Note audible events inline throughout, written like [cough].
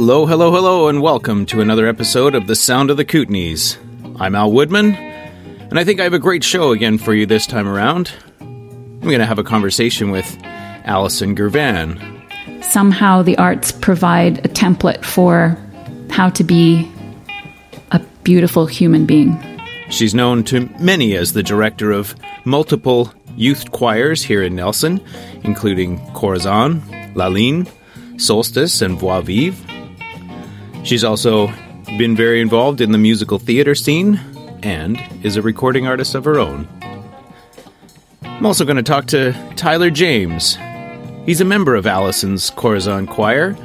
Hello, hello, hello, and welcome to another episode of The Sound of the Kootenays. I'm Al Woodman, and I think I have a great show again for you this time around. I'm going to have a conversation with Allison Girvan. Somehow the arts provide a template for how to be a beautiful human being. She's known to many as the director of multiple youth choirs here in Nelson, including Corazon, La Ligne, Solstice, and Voix Vive. She's also been very involved in the musical theater scene and is a recording artist of her own. I'm also going to talk to Tyler James. He's a member of Allison's Corazon Choir,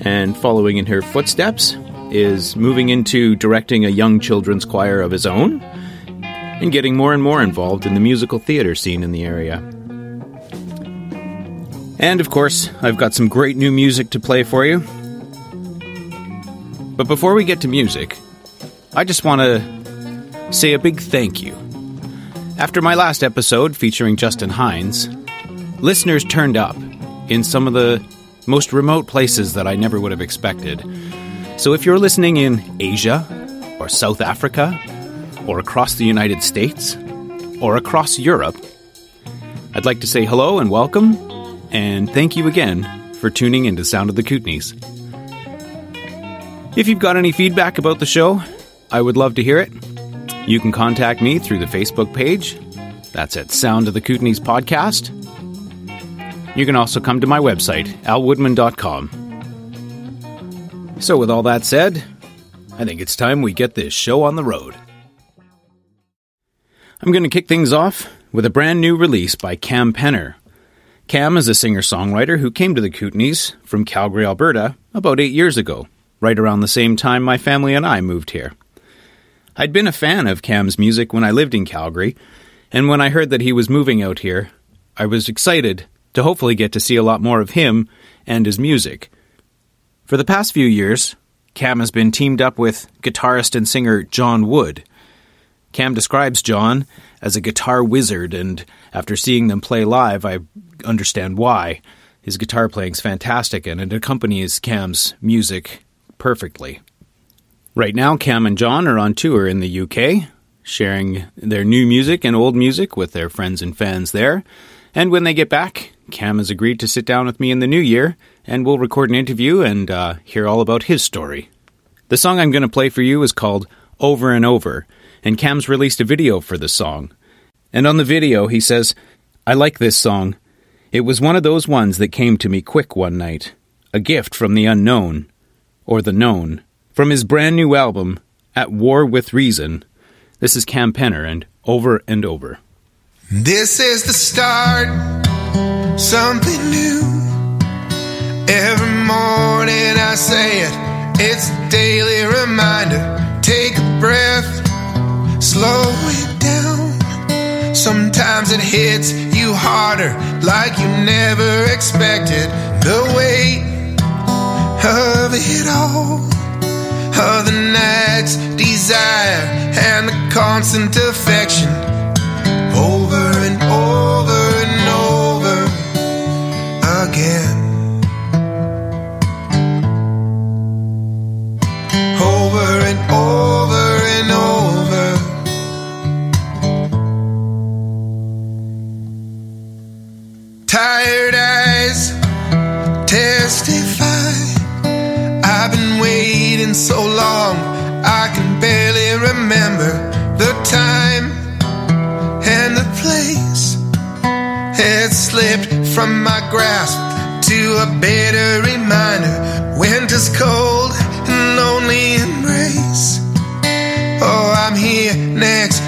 and following in her footsteps, is moving into directing a young children's choir of his own and getting more and more involved in the musical theater scene in the area. And of course, I've got some great new music to play for you. But before we get to music, I just want to say a big thank you. After my last episode featuring Justin Hines, listeners turned up in some of the most remote places that I never would have expected. So if you're listening in Asia, or South Africa, or across the United States, or across Europe, I'd like to say hello and welcome, and thank you again for tuning into Sound of the Kootenays. If you've got any feedback about the show, I would love to hear it. You can contact me through the Facebook page. That's at Sound of the Kootenays Podcast. You can also come to my website, alwoodman.com. So, with all that said, I think it's time we get this show on the road. I'm going to kick things off with a brand new release by Cam Penner. Cam is a singer songwriter who came to the Kootenays from Calgary, Alberta, about eight years ago, right around the same time my family and I moved here. I'd been a fan of Cam's music when I lived in Calgary, and when I heard that he was moving out here, I was excited to hopefully get to see a lot more of him and his music. For the past few years, Cam has been teamed up with guitarist and singer John Wood. Cam describes John as a guitar wizard, and after seeing them play live, I understand why. His guitar playing's fantastic, and it accompanies Cam's music perfectly. Right now, Cam and John are on tour in the UK, sharing their new music and old music with their friends and fans there. And when they get back, Cam has agreed to sit down with me in the new year and we'll record an interview and uh, hear all about his story. The song I'm going to play for you is called Over and Over, and Cam's released a video for the song. And on the video, he says, I like this song. It was one of those ones that came to me quick one night. A gift from the unknown, or the known. From his brand new album, At War with Reason. This is Cam Penner and Over and Over. This is the start, something new. Every morning I say it, it's a daily reminder. Take a breath, slow it down. Sometimes it hits you harder, like you never expected. The weight of it all, of the night's desire and the constant affection. Over and over so long, I can barely remember the time and the place. It slipped from my grasp to a bitter reminder. Winter's cold and lonely embrace. Oh, I'm here next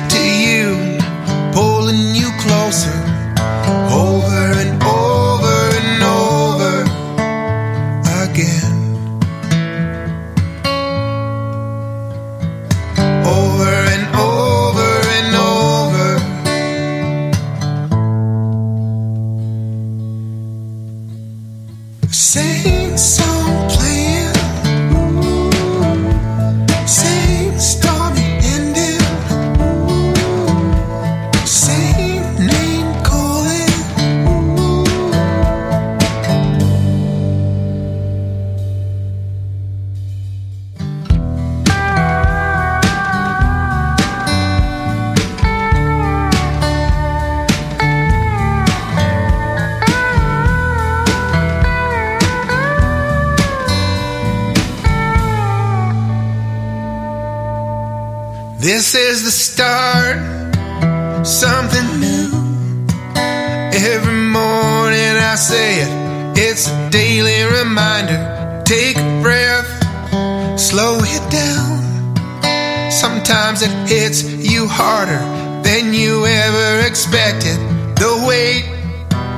it hits you harder than you ever expected. The weight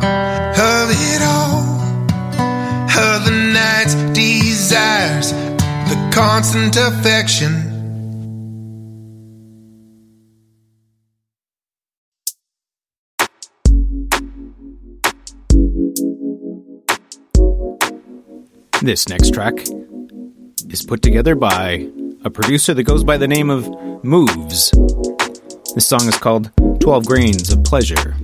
of it all, of the night's desires, the constant affection. This next track is put together by a producer that goes by the name of Mooves. This song is called 12 Grains of Pleasure.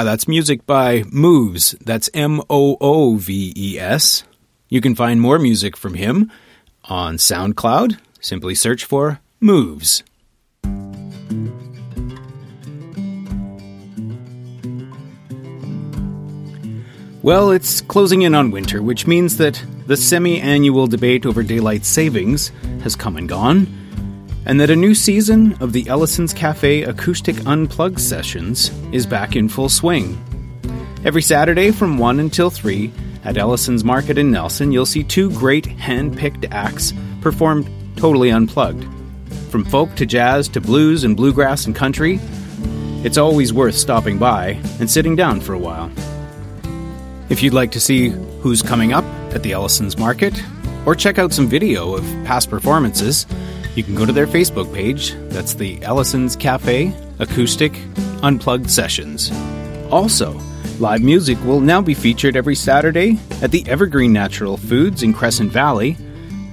Yeah, that's music by Mooves. That's M O O V E S. You can find more music from him on SoundCloud. Simply search for Mooves. Well, it's closing in on winter, which means that the semi annual debate over daylight savings has come and gone and that a new season of the Ellison's Cafe Acoustic Unplugged sessions is back in full swing. Every Saturday from 1 until 3 at Ellison's Market in Nelson, you'll see two great hand picked acts performed totally unplugged. From folk to jazz to blues and bluegrass and country, It's always worth stopping by and sitting down for a while. If you'd like to see who's coming up at the Ellison's Market, or check out some video of past performances, you can go to their Facebook page. That's the Ellison's Cafe Acoustic Unplugged Sessions. Also, live music will now be featured every Saturday at the Evergreen Natural Foods in Crescent Valley.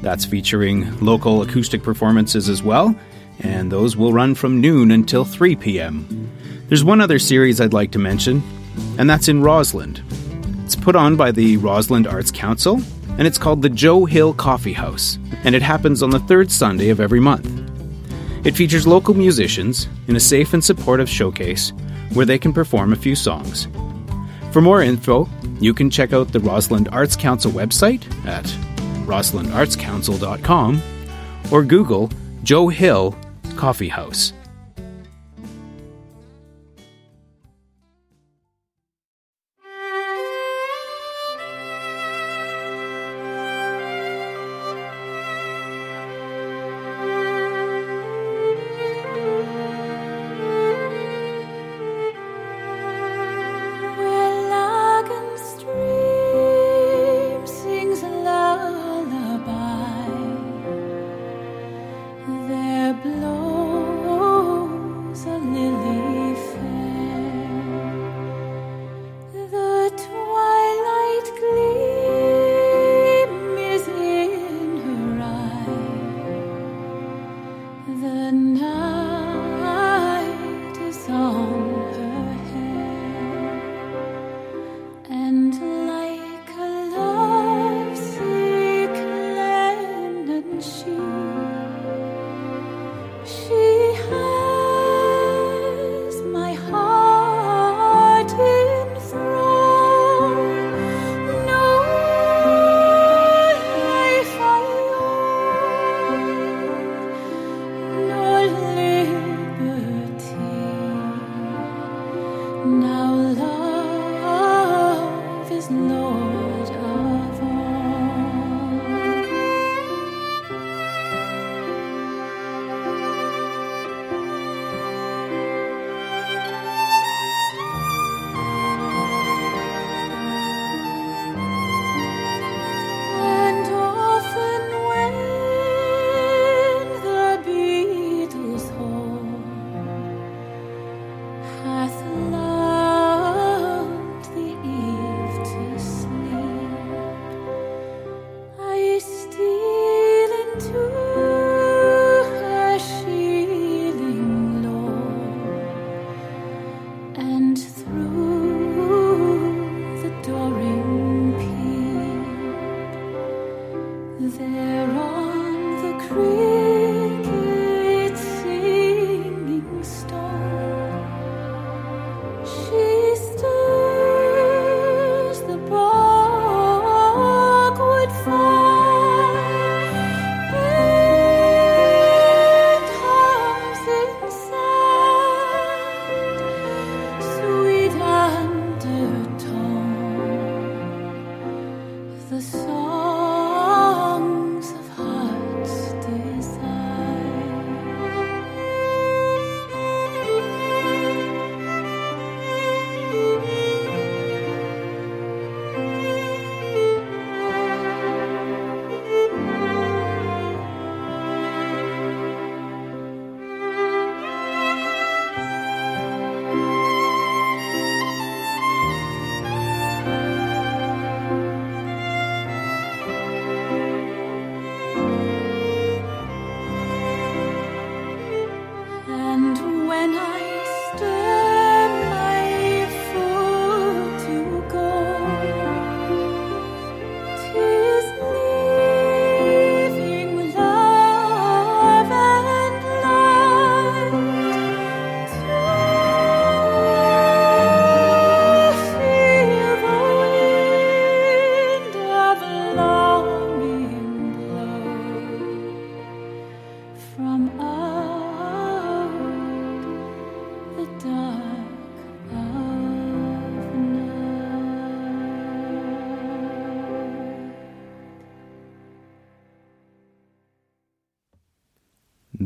That's featuring local acoustic performances as well, and those will run from noon until 3 p.m. There's one other series I'd like to mention, and that's in Rossland. It's put on by the Rossland Arts Council, and it's called the Joe Hill Coffee House, and it happens on the third Sunday of every month. It features local musicians in a safe and supportive showcase where they can perform a few songs. For more info, you can check out the Rossland Arts Council website at rosslandartscouncil.com or Google Joe Hill Coffee House.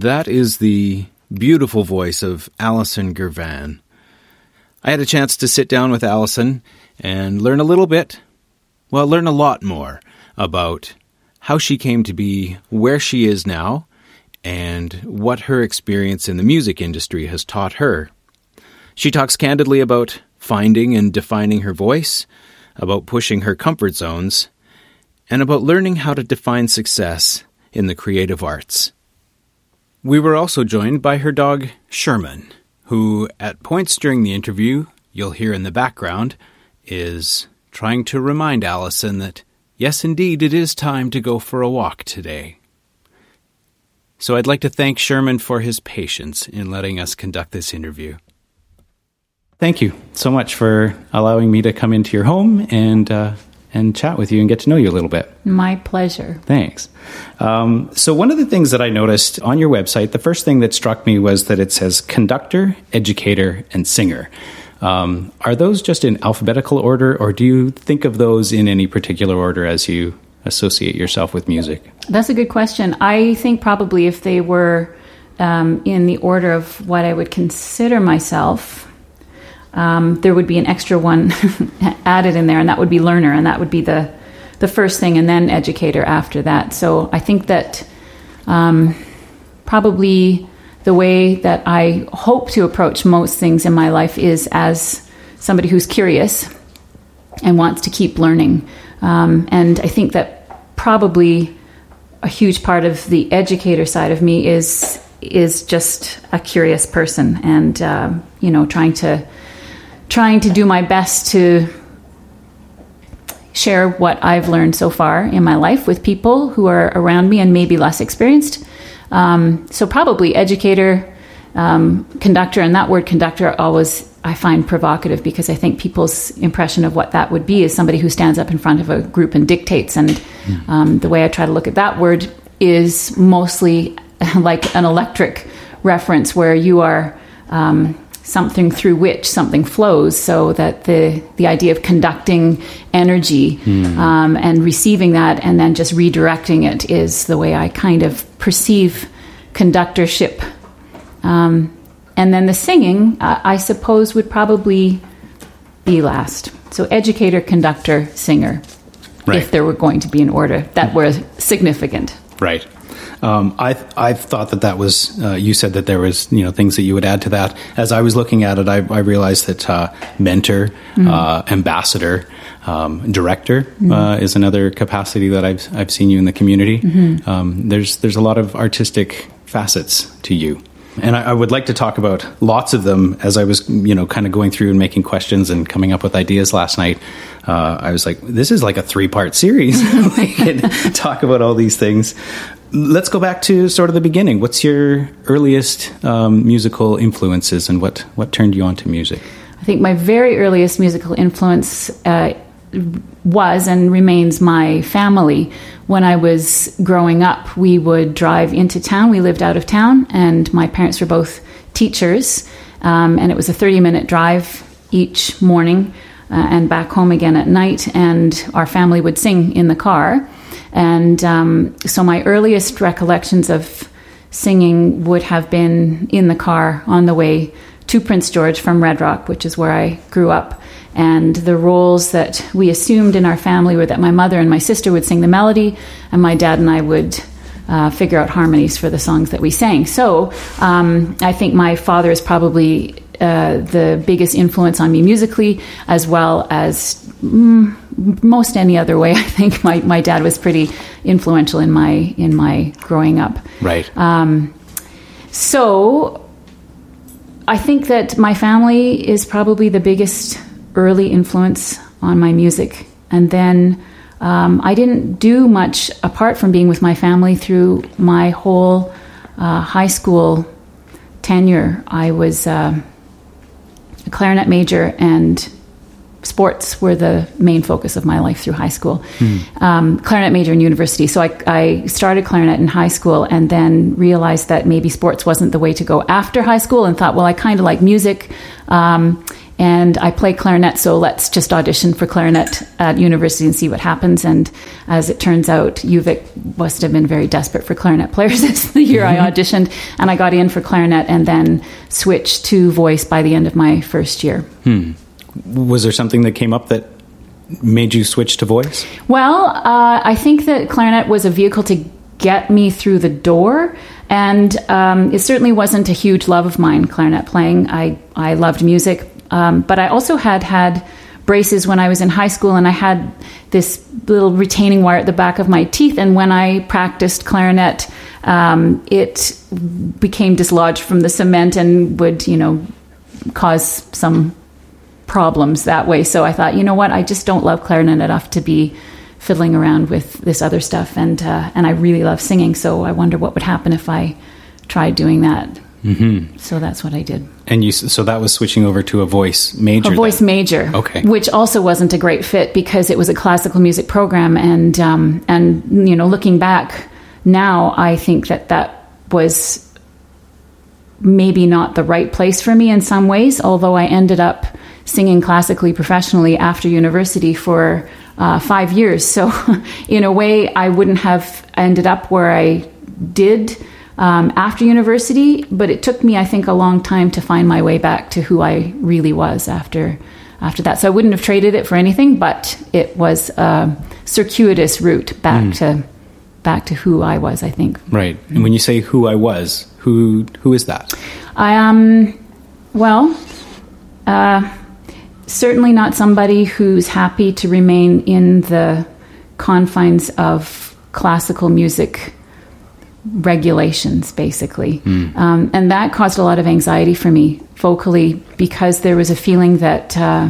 That is the beautiful voice of Allison Girvan. I had a chance to sit down with Allison and learn a little bit, well, learn a lot more about how she came to be where she is now and what her experience in the music industry has taught her. She talks candidly about finding and defining her voice, about pushing her comfort zones, and about learning how to define success in the creative arts. We were also joined by her dog, Sherman, who, at points during the interview, you'll hear in the background, is trying to remind Allison that, yes, indeed, it is time to go for a walk today. So I'd like to thank Sherman for his patience in letting us conduct this interview. Thank you so much for allowing me to come into your home and uh, and chat with you and get to know you a little bit. My pleasure. Thanks. Um, so, one of the things that I noticed on your website, the first thing that struck me was that it says conductor, educator, and singer. Um, are those just in alphabetical order, or do you think of those in any particular order as you associate yourself with music? That's a good question. I think probably if they were um, in the order of what I would consider myself, um, there would be an extra one [laughs] added in there, and that would be learner, and that would be the the first thing, and then educator after that. So I think that um, probably the way that I hope to approach most things in my life is as somebody who's curious and wants to keep learning. Um, and I think that probably a huge part of the educator side of me is is just a curious person, and uh, you know, trying to trying to do my best to share what I've learned so far in my life with people who are around me and maybe less experienced. Um, so probably educator, um, conductor, and that word conductor always I find provocative because I think people's impression of what that would be is somebody who stands up in front of a group and dictates. And um, the way I try to look at that word is mostly [laughs] like an electric reference where you are um, something through which something flows so that the the idea of conducting energy um, and receiving that and then just redirecting it is the way I kind of perceive conductorship um, and then the singing I, I suppose would probably be last so educator conductor singer Right. if there were going to be an order that were significant Right. Um, I I thought that that was uh, you said that there was you know things that you would add to that. As I was looking at it, I, I realized that uh, mentor, uh, ambassador, um, director uh, is another capacity that I've I've seen you in the community. Um, there's there's a lot of artistic facets to you. And I, I would like to talk about lots of them as I was, you know, kind of going through and making questions and coming up with ideas last night. Uh, I was like, this is like a three part series. [laughs] we could talk about all these things. Let's go back to sort of the beginning. What's your earliest um, musical influences and what, what turned you on to music? I think my very earliest musical influence uh, was and remains my family. When I was growing up, we would drive into town. We lived out of town, and my parents were both teachers, um, and it was a 30 minute drive each morning uh, and back home again at night. And our family would sing in the car. And um, so my earliest recollections of singing would have been in the car on the way to Prince George from Red Rock, which is where I grew up. And the roles that we assumed in our family were that my mother and my sister would sing the melody, and my dad and I would uh, figure out harmonies for the songs that we sang. So um, I think my father is probably uh, the biggest influence on me musically, as well as mm, most any other way. [laughs] I think my, my dad was pretty influential in my in my growing up. Right. Um, so I think that my family is probably the biggest early influence on my music. And then um, I didn't do much apart from being with my family through my whole uh, high school tenure. I was uh, a clarinet major and sports were the main focus of my life through high school. Um, clarinet major in university. So I, I started clarinet in high school and then realized that maybe sports wasn't the way to go after high school and thought, well, I kind of like music. Um, and I play clarinet, so let's just audition for clarinet at university and see what happens. And as it turns out, UVic must have been very desperate for clarinet [laughs] players the year I auditioned, and I got in for clarinet and then switched to voice by the end of my first year. Was there something that came up that made you switch to voice? Well, uh, I think that clarinet was a vehicle to get me through the door, and um, it certainly wasn't a huge love of mine. Clarinet playing, I I loved music, um, but I also had had braces when I was in high school, and I had this little retaining wire at the back of my teeth. And when I practiced clarinet, um, it became dislodged from the cement and would, you know, cause some problems that way. So I thought, you know what, I just don't love clarinet enough to be fiddling around with this other stuff, and uh, and I really love singing. So I wonder what would happen if I tried doing that. Mm-hmm. So that's what I did. And you so that was switching over to a voice major. A voice then. major, Okay. which also wasn't a great fit because it was a classical music program, and um, and you know, looking back now, I think that that was maybe not the right place for me in some ways. Although I ended up singing classically professionally after university for uh, five years, so [laughs] in a way, I wouldn't have ended up where I did um, after university. But it took me, I think, a long time to find my way back to who I really was after after that. So I wouldn't have traded it for anything, but it was a circuitous route back to back to who I was. I think. Right. And when you say who I was, who who is that? I um, well, uh, certainly not somebody who's happy to remain in the confines of classical music regulations, basically, um, and that caused a lot of anxiety for me vocally because there was a feeling that. Uh,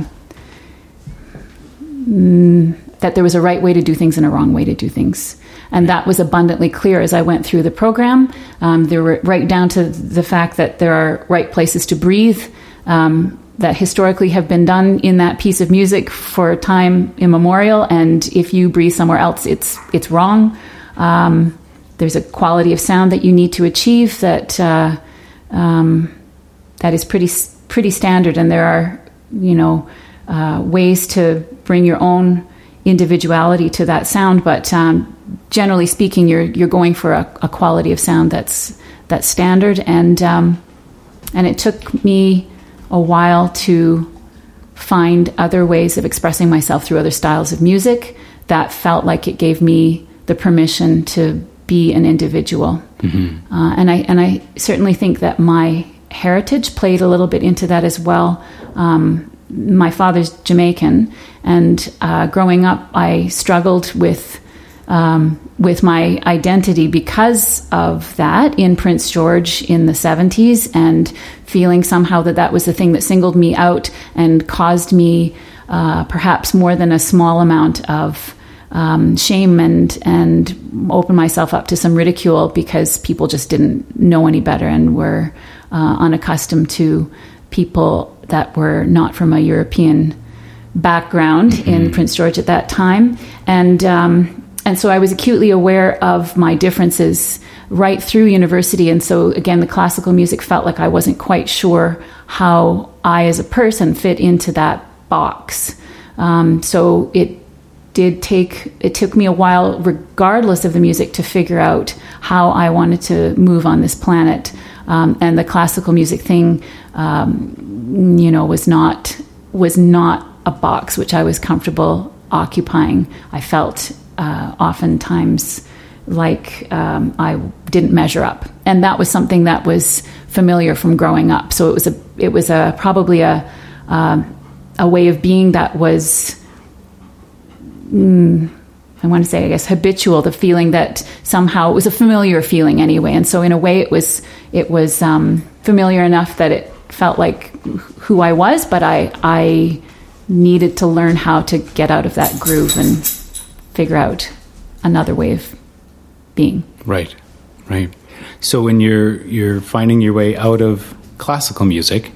mm, that there was a right way to do things and a wrong way to do things. And that was abundantly clear as I went through the program. Um, there were right down to the fact that there are right places to breathe um, that historically have been done in that piece of music for time immemorial. And if you breathe somewhere else, it's it's wrong. Um, there's a quality of sound that you need to achieve that uh, um, that is pretty pretty standard. And there are you know uh, ways to bring your own individuality to that sound, but um, generally speaking, you're you're going for a, a quality of sound that's that's standard, and um, and it took me a while to find other ways of expressing myself through other styles of music that felt like it gave me the permission to be an individual, uh, and I and I certainly think that my heritage played a little bit into that as well. Um, my father's Jamaican, and uh, growing up, I struggled with um, with my identity because of that in Prince George in the 70s, and feeling somehow that that was the thing that singled me out and caused me uh, perhaps more than a small amount of um, shame and and open myself up to some ridicule because people just didn't know any better and were uh, unaccustomed to people that were not from a European background in Prince George at that time, and um, and so I was acutely aware of my differences right through university, and so again, the classical music felt like I wasn't quite sure how I, as a person, fit into that box. Um, so it did take it took me a while, regardless of the music, to figure out how I wanted to move on this planet. Um, and the classical music thing, um, you know, was not was not a box which I was comfortable occupying. I felt uh, oftentimes like um, I didn't measure up, and that was something that was familiar from growing up. So it was a it was a probably a um, a way of being that was. Mm, I want to say, I guess, habitual. The feeling that somehow it was a familiar feeling anyway, and so in a way, it was it was um, familiar enough that it felt like who I was, but I I needed to learn how to get out of that groove and figure out another way of being. Right, right. So when you're you're finding your way out of classical music,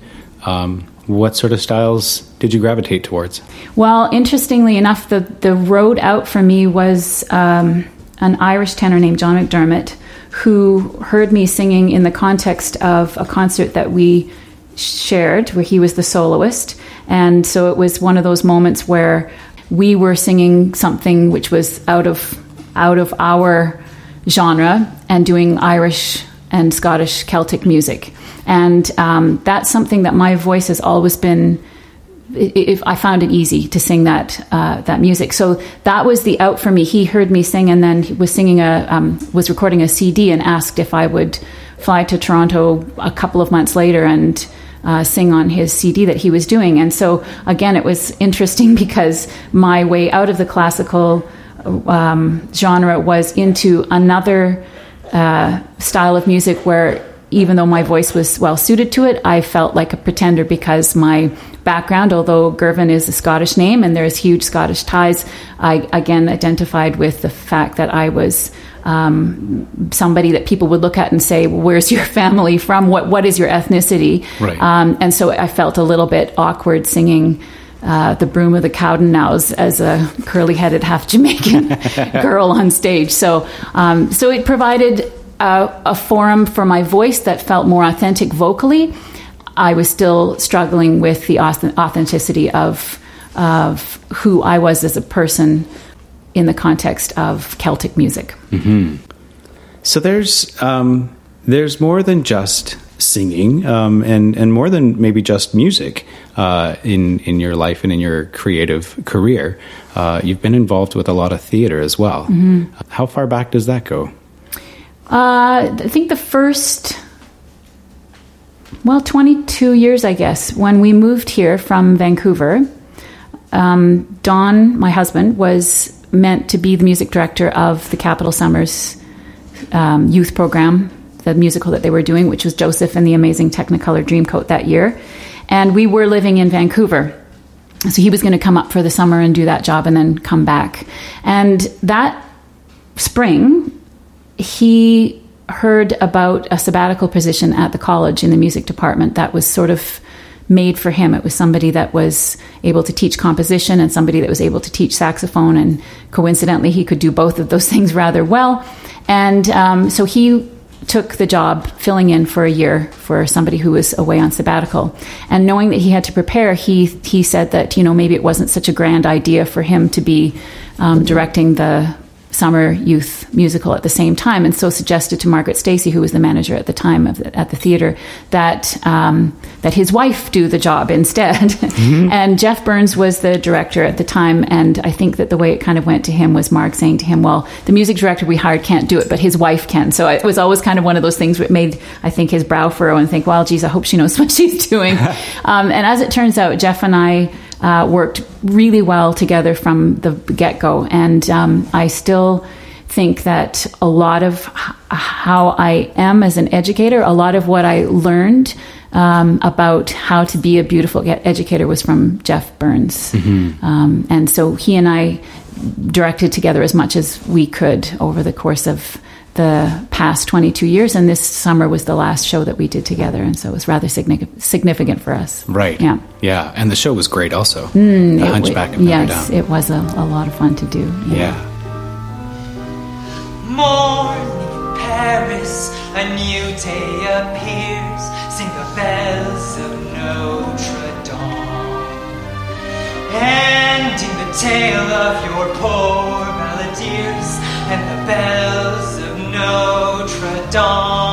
um, what sort of styles did you gravitate towards? Well, interestingly enough, the, the road out for me was um, an Irish tenor named John McDermott who heard me singing in the context of a concert that we shared, where he was the soloist. And so it was one of those moments where we were singing something which was out of out of our genre and doing Irish and Scottish Celtic music. And um, that's something that my voice has always been. If I found it easy to sing that uh, that music, so that was the out for me. He heard me sing, and then he was singing a um, was recording a CD, and asked if I would fly to Toronto a couple of months later and uh, sing on his CD that he was doing. And so again, it was interesting [laughs] because my way out of the classical um, genre was into another uh, style of music where even though my voice was well suited to it, I felt like a pretender because my background, although Girvan is a Scottish name and there's huge Scottish ties, I again identified with the fact that I was um, somebody that people would look at and say, well, "Where's your [laughs] family from? What what is your ethnicity?" Right. Um, and so I felt a little bit awkward singing. Uh, the broom of the Cowdenknowes as a curly-headed half Jamaican [laughs] girl on stage. So, um, so it provided a, a forum for my voice that felt more authentic vocally. I was still struggling with the authenticity of of who I was as a person in the context of Celtic music. So there's um, there's more than just singing, um, and and more than maybe just music uh, in in your life and in your creative career. Uh, you've been involved with a lot of theater as well. How far back does that go? Uh, I think the first, well, 22 years, I guess, when we moved here from Vancouver, um, Don, my husband, was meant to be the music director of the Capitol Summers um, youth program, the musical that they were doing, which was Joseph and the Amazing Technicolor Dreamcoat that year. And we were living in Vancouver. So he was going to come up for the summer and do that job and then come back. And that spring, he heard about a sabbatical position at the college in the music department that was sort of made for him. It was somebody that was able to teach composition and somebody that was able to teach saxophone. And coincidentally, he could do both of those [laughs] things rather well. And um, so he took the job filling in for a year for somebody who was away on sabbatical. And knowing that he had to prepare, he he said that you know maybe it wasn't such a grand idea for him to be um, directing the summer youth musical at the same time, and so suggested to Margaret Stacey, who was the manager at the time of the, at the theater, that um, that his wife do the job [laughs] instead. and Jeff Burns was the director at the time, and I think that the way it kind of went to him was Mark saying to him, "Well, the music director we hired can't do it, but his wife can." So it was always kind of one of those things that made I think his brow furrow and think, "Well, geez, I hope she knows [laughs] what she's doing." [laughs] um, and as it turns out, Jeff and I uh, worked really well together from the get go. And um, I still think that a lot of how I am as an educator, a lot of what I learned um, about how to be a beautiful educator was from Jeff Burns. Um, and so he and I directed together as much as we could over the course of the past 22 years and this summer was the last show that we did together and so it was rather significant significant for us Right. yeah Yeah, and the show was great also. Mm, the it Hunchback of wa- Notre yes, Dame. it was a, a lot of fun to do. yeah. Morning Paris, a new day appears. Sing the bells of Notre Dame. Ending the tale of your poor balladeers and the bells of Notre Dame.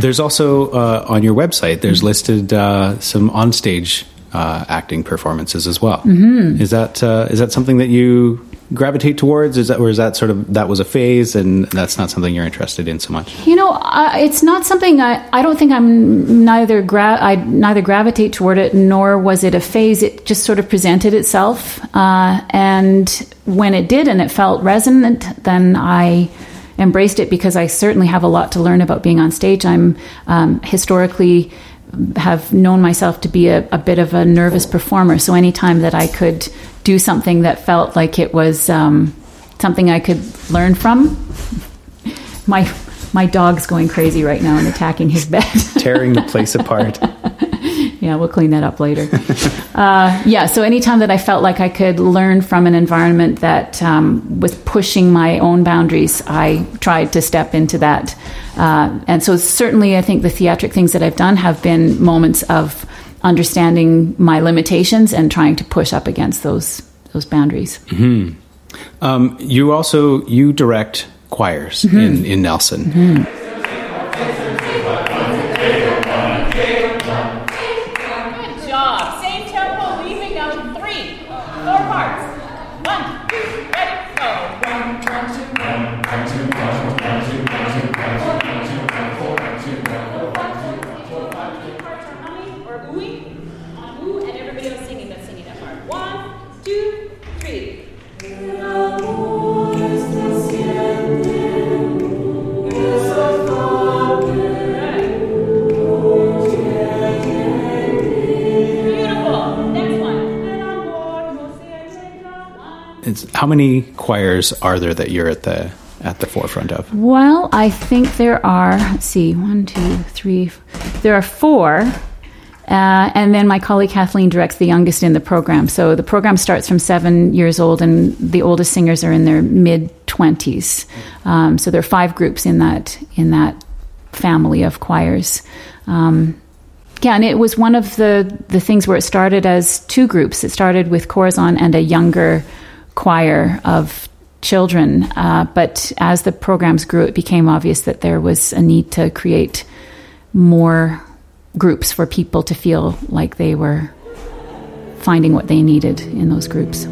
There's also uh, on your website. There's listed uh, some onstage uh, acting performances as well. Mm-hmm. Is that uh, is that something that you gravitate towards? Is that or is that sort of that was a phase and that's not something you're interested in so much? You know, uh, it's not something I, I don't think I'm neither gra- I neither gravitate toward it nor was it a phase. It just sort of presented itself, uh, and when it did and it felt resonant, then I embraced it because I certainly have a lot to learn about being on stage. I'm um, historically have known myself to be a, a, bit of a nervous performer. So anytime that I could do something that felt like it was um, something I could learn from, my my dog's going crazy right now and attacking his bed, tearing the [laughs] place apart. Yeah, we'll clean that up later. [laughs] uh, yeah, so anytime that I felt like I could learn from an environment that um, was pushing my own boundaries, I tried to step into that. Uh, and so, certainly, I think the theatric things that I've done have been moments of understanding my limitations and trying to push up against those those boundaries. Mm-hmm. Um, you also you direct choirs mm-hmm. in in Nelson. Mm-hmm. How many choirs are there that you're at the at the forefront of? Well, I think there are. Let's see, one, two, three. There are four. Uh, and then my colleague Kathleen directs the youngest in the program. So the program starts from seven years old, and the oldest singers are in their mid twenties. Um, so there are five groups in that in that family of choirs. Um, yeah, and it was one of the the things where it started as two groups. It started with Corazon and a younger choir of children. Uh, but as the programs grew, it became obvious that there was a need to create more groups for people to feel like they were finding what they needed in those groups.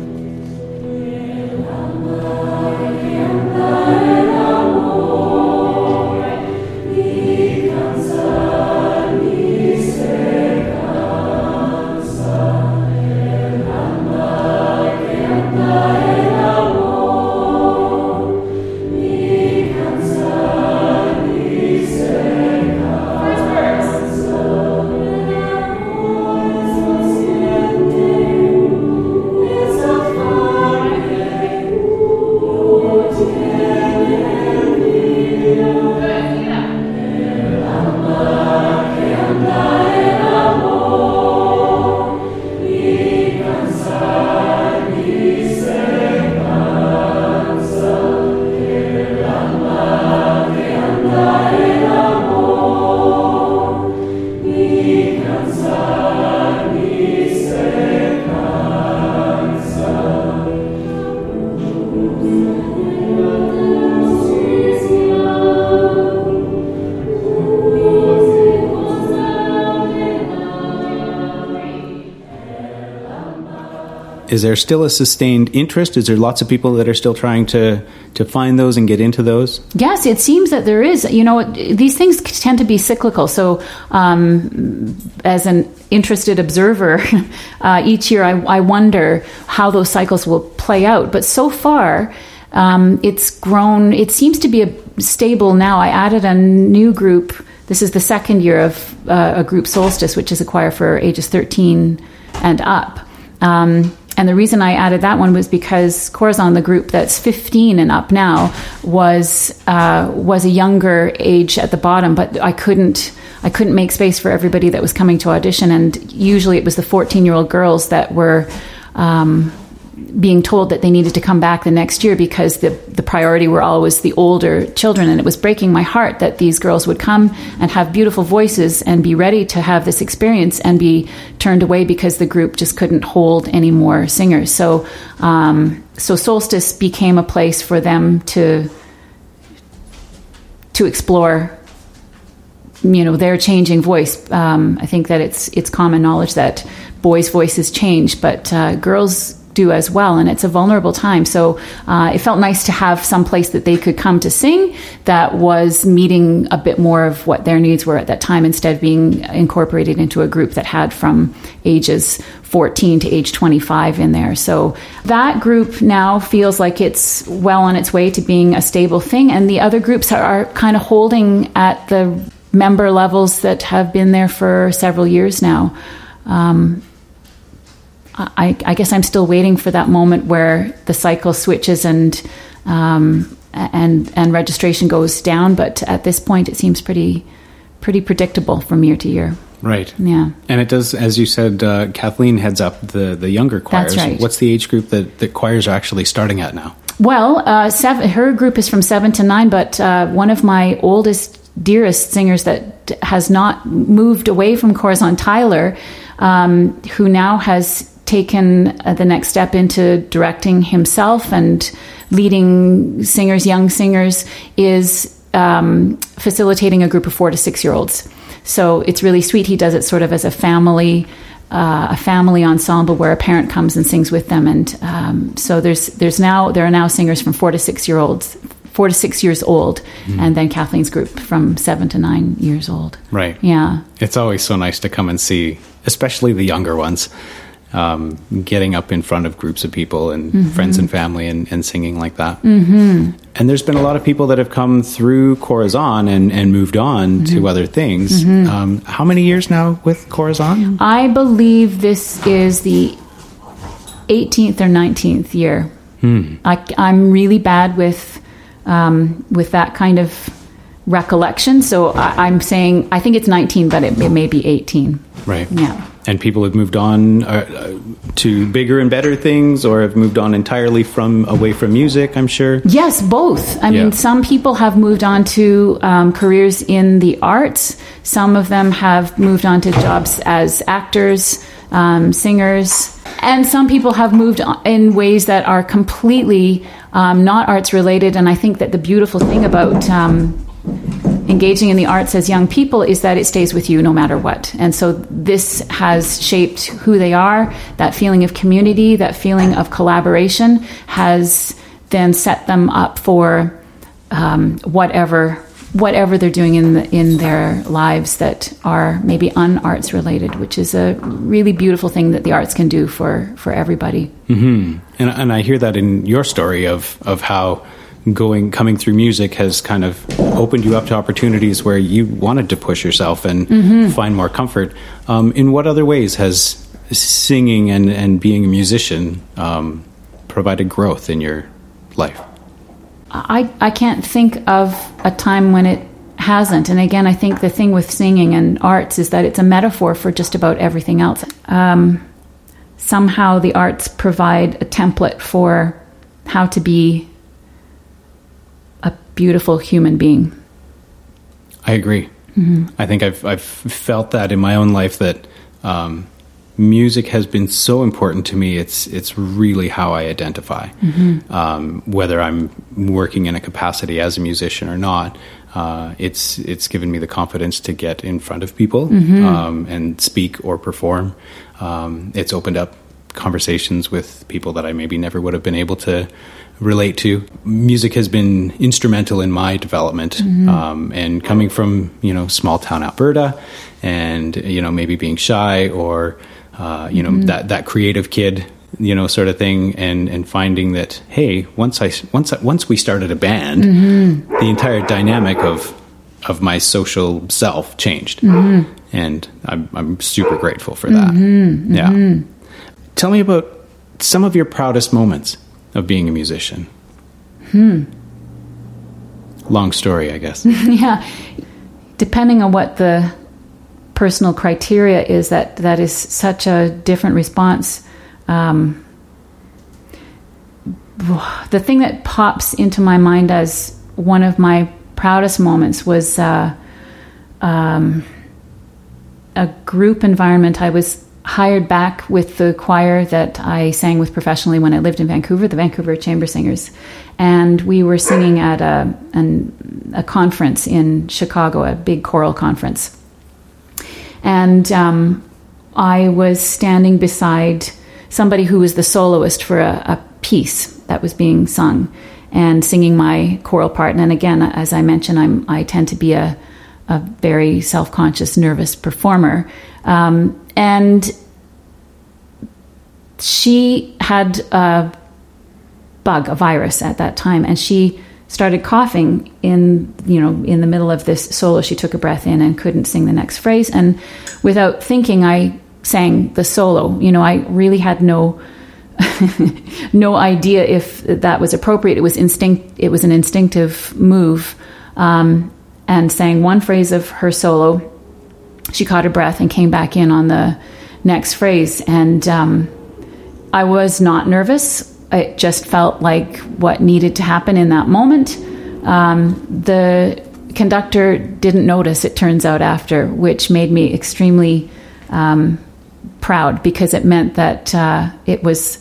Is there still a sustained interest? Is there lots of people that are still trying to to find those and get into those? Yes, it seems that there is. You know, these things tend to be cyclical. So, um, as an interested observer, [laughs] uh, each year I, I, wonder how those cycles will play out. But so far, um, it's grown. It seems to be a stable now. I added a new group. This is the second year of uh, a group Solstice, which is a choir for ages 13 and up. Um, and the reason I added that one was because Corazon, the group that's 15 and up now, was uh, was a younger age at the bottom, but I couldn't I couldn't make space for everybody that was coming to audition, and usually it was the 14 year old girls that were. Um, being told that they needed to come back the next year because the, the priority were always the older children. And it was breaking my heart that these girls would come and have beautiful voices and be ready to have this experience and be turned away because the group just couldn't hold any more singers. So, um, so Solstice became a place for them to to explore you know their changing voice. Um, I think that it's it's common knowledge that boys' voices change, but uh, girls do as well, and it's a vulnerable time. So uh, it felt nice to have some place that they could come to sing that was meeting a bit more of what their needs were at that time, instead of being incorporated into a group that had from ages 14 to age 25 in there. So that group now feels like it's well on its way to being a stable thing, and the other groups are, are kind of holding at the member levels that have been there for several years now. Um, I, I, guess I'm still waiting for that moment where the cycle switches and um, and and registration goes down. But at this point, it seems pretty pretty predictable from year to year. Right. Yeah. And it does, as you said, uh, Kathleen heads up the the younger choirs. That's right. What's the age group that the choirs are actually starting at now? Well, uh, seven, her group is from seven to nine, but uh, one of my oldest, dearest singers that has not moved away from Corazon, Tyler, um, who now has taken uh, the next step into directing himself and leading singers, young singers, is um, facilitating a group of four to six year olds. So it's really sweet. He does it sort of as a family. Uh, a family ensemble where a parent comes and sings with them, and um, so there's there's now there are now singers from four to six year olds, four to six years old, Mm. and then Kathleen's group from seven to nine years old. Right. Yeah, It's always so nice to come and see, especially the younger ones, um, getting up in front of groups of people and Mm-hmm. friends and family and, and singing like that. Mm-hmm. And there's been a lot of people that have come through Corazon and, and moved on Mm-hmm. to other things. Um, how many years now with Corazon? I believe this is the 18th or 19th year. I, I'm really bad with um, with that kind of recollection, so I, I'm saying I think it's 19, but it, it may be 18. Right. Yeah. And people have moved on uh, uh, to bigger and better things, or have moved on entirely from away from music. I'm sure. Yes, both. I Yeah. mean, some people have moved on to um, careers in the arts. Some of them have moved on to jobs as actors, um, singers, and some people have moved in ways that are completely um, not arts related. And I think that the beautiful thing about um, engaging in the arts as young people is that it stays with you no matter what. And so this has shaped who they are. That feeling of community, that feeling of collaboration has then set them up for um, whatever whatever they're doing in the, in their lives that are maybe unarts related, which is a really beautiful thing that the arts can do for for everybody. And, and I hear that in your story of, of how going coming through music has kind of opened you up to opportunities where you wanted to push yourself and find more comfort. Um, in what other ways has singing and, and being a musician um, provided growth in your life? I, I can't think of a time when it hasn't. And again, I think the thing with singing and arts is that it's a metaphor for just about everything else. Um, somehow the arts provide a template for how to be beautiful human being. I agree. I think I've I've felt that in my own life that um, music has been so important to me. It's it's really how I identify, um, whether I'm working in a capacity as a musician or not. Uh, it's it's given me the confidence to get in front of people um, and speak or perform. Um, it's opened up conversations with people that I maybe never would have been able to relate to. Music has been instrumental in my development, mm-hmm. um, and coming from you know small town Alberta, and you know maybe being shy or uh, you know mm-hmm. that that creative kid you know sort of thing and and finding that hey once I once I, once we started a band mm-hmm. the entire dynamic of of my social self changed. And I'm I'm super grateful for that. Yeah. Tell me about some of your proudest moments of being a musician hmm long story I guess [laughs] yeah. Depending on what the personal criteria is, that that is such a different response. Um, [sighs] the thing that pops into my mind as one of my proudest moments was uh, um, a group environment I was hired back with the choir that I sang with professionally when I lived in Vancouver, the Vancouver Chamber Singers, and we were singing at a an, a conference in Chicago, a big choral conference, and um, I was standing beside somebody who was the soloist for a, a piece that was being sung and singing my choral part. And again, as I mentioned, I'm I tend to be a a very self conscious, nervous performer. Um, and she had a bug, a virus at that time, and she started coughing in you know in the middle of this solo. She took a breath in and couldn't sing the next phrase, and without thinking, I sang the solo. You know, I really had no. [laughs] no idea if that was appropriate. It was instinct. It was an instinctive move, um, and sang one phrase of her solo. She caught her breath and came back in on the next phrase. And um, I was not nervous. It just felt like what needed to happen in that moment. Um, the conductor didn't notice, it turns out, after, which made me extremely um, proud because it meant that uh, it was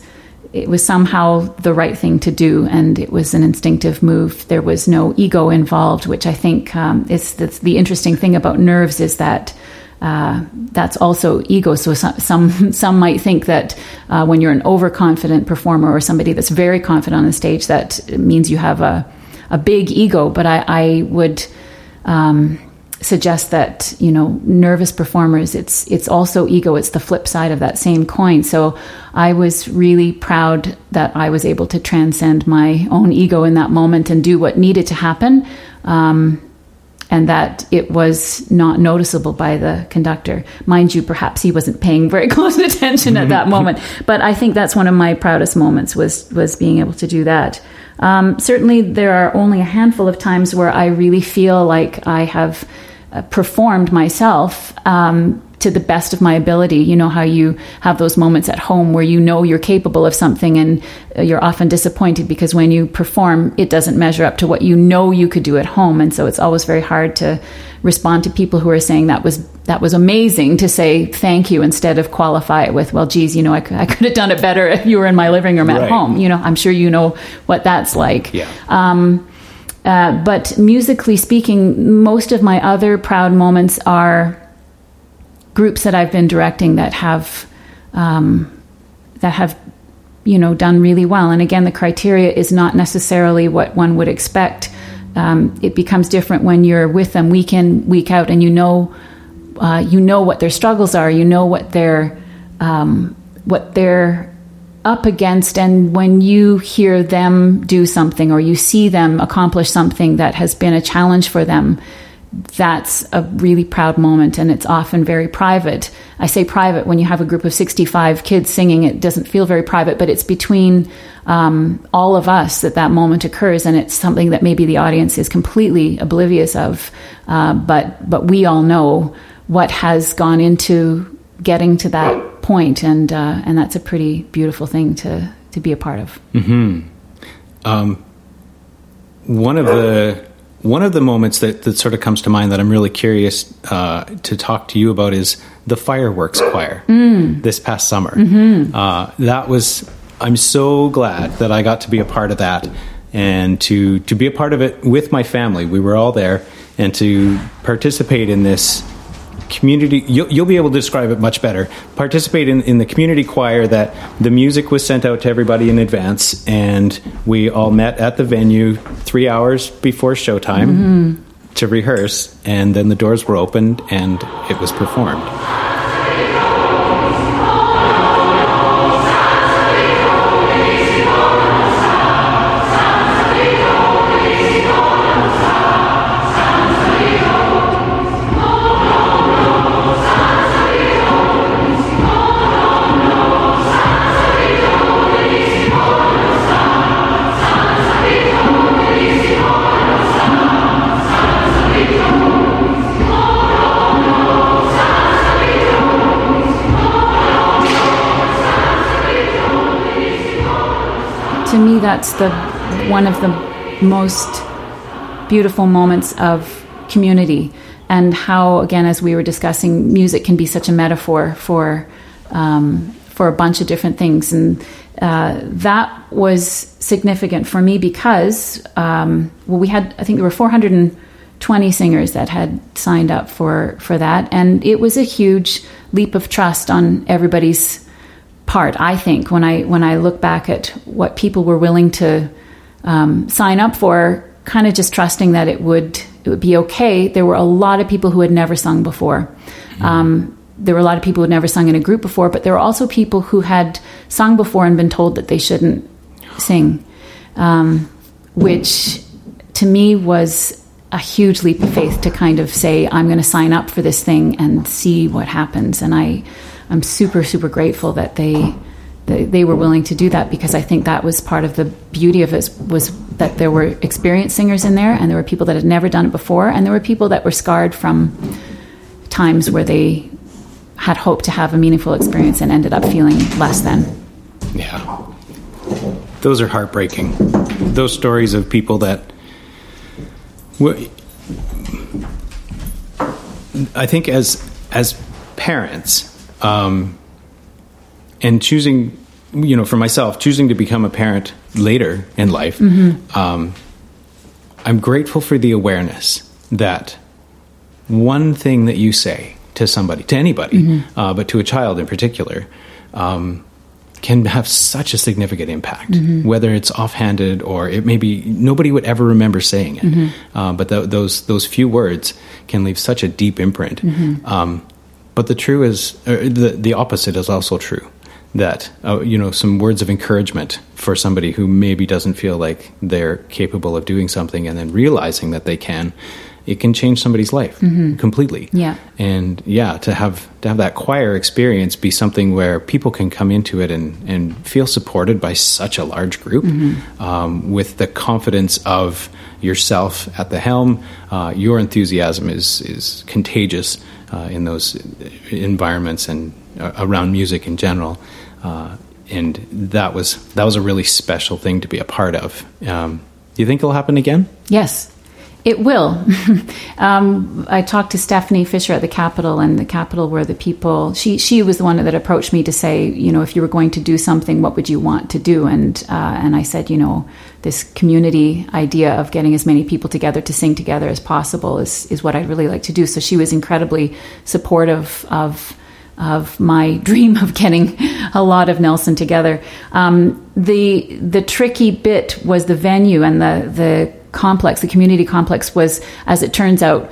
it was somehow the right thing to do, and it was an instinctive move. There was no ego involved, which I think um, is that's the interesting thing about nerves is that. Uh, that's also ego. So some some, might think that uh, when you're an overconfident performer or somebody that's very confident on the stage, that means you have a a big ego. But I, I would um, suggest that you know nervous performers it's it's also ego it's the flip side of that same coin so i was really proud that i was able to transcend my own ego in that moment and do what needed to happen um, and that it was not noticeable by the conductor. Mind you perhaps he wasn't paying very [laughs] close attention at that moment but i think that's one of my proudest moments was was being able to do that. Um, certainly there are only a handful of times where i really feel like i have uh, performed myself um, to the best of my ability. You know how you have those moments at home where you know you're capable of something and uh, you're often disappointed because when you perform, it doesn't measure up to what you know you could do at home. And so it's always very hard to respond to people who are saying that was that was amazing to say thank you instead of qualify it with well geez you know I, I could have done it better if you were in my living room at Right. home you know i'm sure you know what that's like Yeah. um, uh, but musically speaking, most of my other proud moments are groups that I've been directing that have um, that have you know done really well. And again, the criteria is not necessarily what one would expect. Um, it becomes different when you're with them week in, week out, and you know uh, you know what their struggles are. You know what their um, what they're up against and when you hear them do something or you see them accomplish something that has been a challenge for them that's a really proud moment and it's often very private. I say private when you have a group of 65 kids singing it doesn't feel very private but it's between um, all of us that that moment occurs and it's something that maybe the audience is completely oblivious of. Uh, but but we all know what has gone into getting to that point and uh, and that's a pretty beautiful thing to to be a part of. One of the one of the moments that, that sort of comes to mind that I'm really curious uh, to talk to you about is the fireworks choir this past summer. Uh, that was I'm so glad that I got to be a part of that and to to be a part of it with my family. We were all there and to participate in this community you'll, you'll be able to describe it much better. Participate in, in the community choir that the music was sent out to everybody in advance and we all met at the venue three hours before showtime mm-hmm. to rehearse and then the doors were opened and it was performed that's the one of the most beautiful moments of community and how again as we were discussing music can be such a metaphor for um, for a bunch of different things, and uh, that was significant for me because um, well, we had I think there were 420 singers that had signed up for for that, and it was a huge leap of trust on everybody's part. I think when I when I look back at what people were willing to um, sign up for, kind of just trusting that it would it would be okay. There were a lot of people who had never sung before. Um, there were a lot of people who had never sung in a group before, but there were also people who had sung before and been told that they shouldn't sing, um, which to me was a huge leap of faith to kind of say, I'm going to sign up for this thing and see what happens. And I, I'm super, super grateful that they, they, were willing to do that because I think that was part of the beauty of it was that there were experienced singers in there and there were people that had never done it before and there were people that were scarred from times where they had hoped to have a meaningful experience and ended up feeling less than. Yeah. Those are heartbreaking. Those stories of people that. I think as as parents, um, and choosing, you know, for myself, choosing to become a parent later in life, um, I'm grateful for the awareness that one thing that you say to somebody, to anybody, uh, but to a child in particular, um, can have such a significant impact. Whether it's offhanded or it may be nobody would ever remember saying it, uh, but th- those those few words can leave such a deep imprint. Um, but the true is uh, the the opposite is also true. That uh, you know some words of encouragement for somebody who maybe doesn't feel like they're capable of doing something, and then realizing that they can, it can change somebody's life completely. Yeah. and yeah, to have to have that choir experience be something where people can come into it and and feel supported by such a large group, um, with the confidence of yourself at the helm. Uh, your enthusiasm is is contagious uh, in those environments and uh, around music in general. Uh, and that was that was a really special thing to be a part of. Um, do you think it'll happen again? Yes, it will. [laughs] um, I talked to Stephanie Fisher at the Capitol, and the Capitol were the people. She she was the one that approached me to say, you know, if you were going to do something, what would you want to do? And uh, and I said, you know, this community idea of getting as many people together to sing together as possible is is what I'd really like to do. So she was incredibly supportive of of my [laughs] dream of getting a lot of Nelson together. Um, the the tricky bit was the venue and the the complex. The community complex was, as it turns out,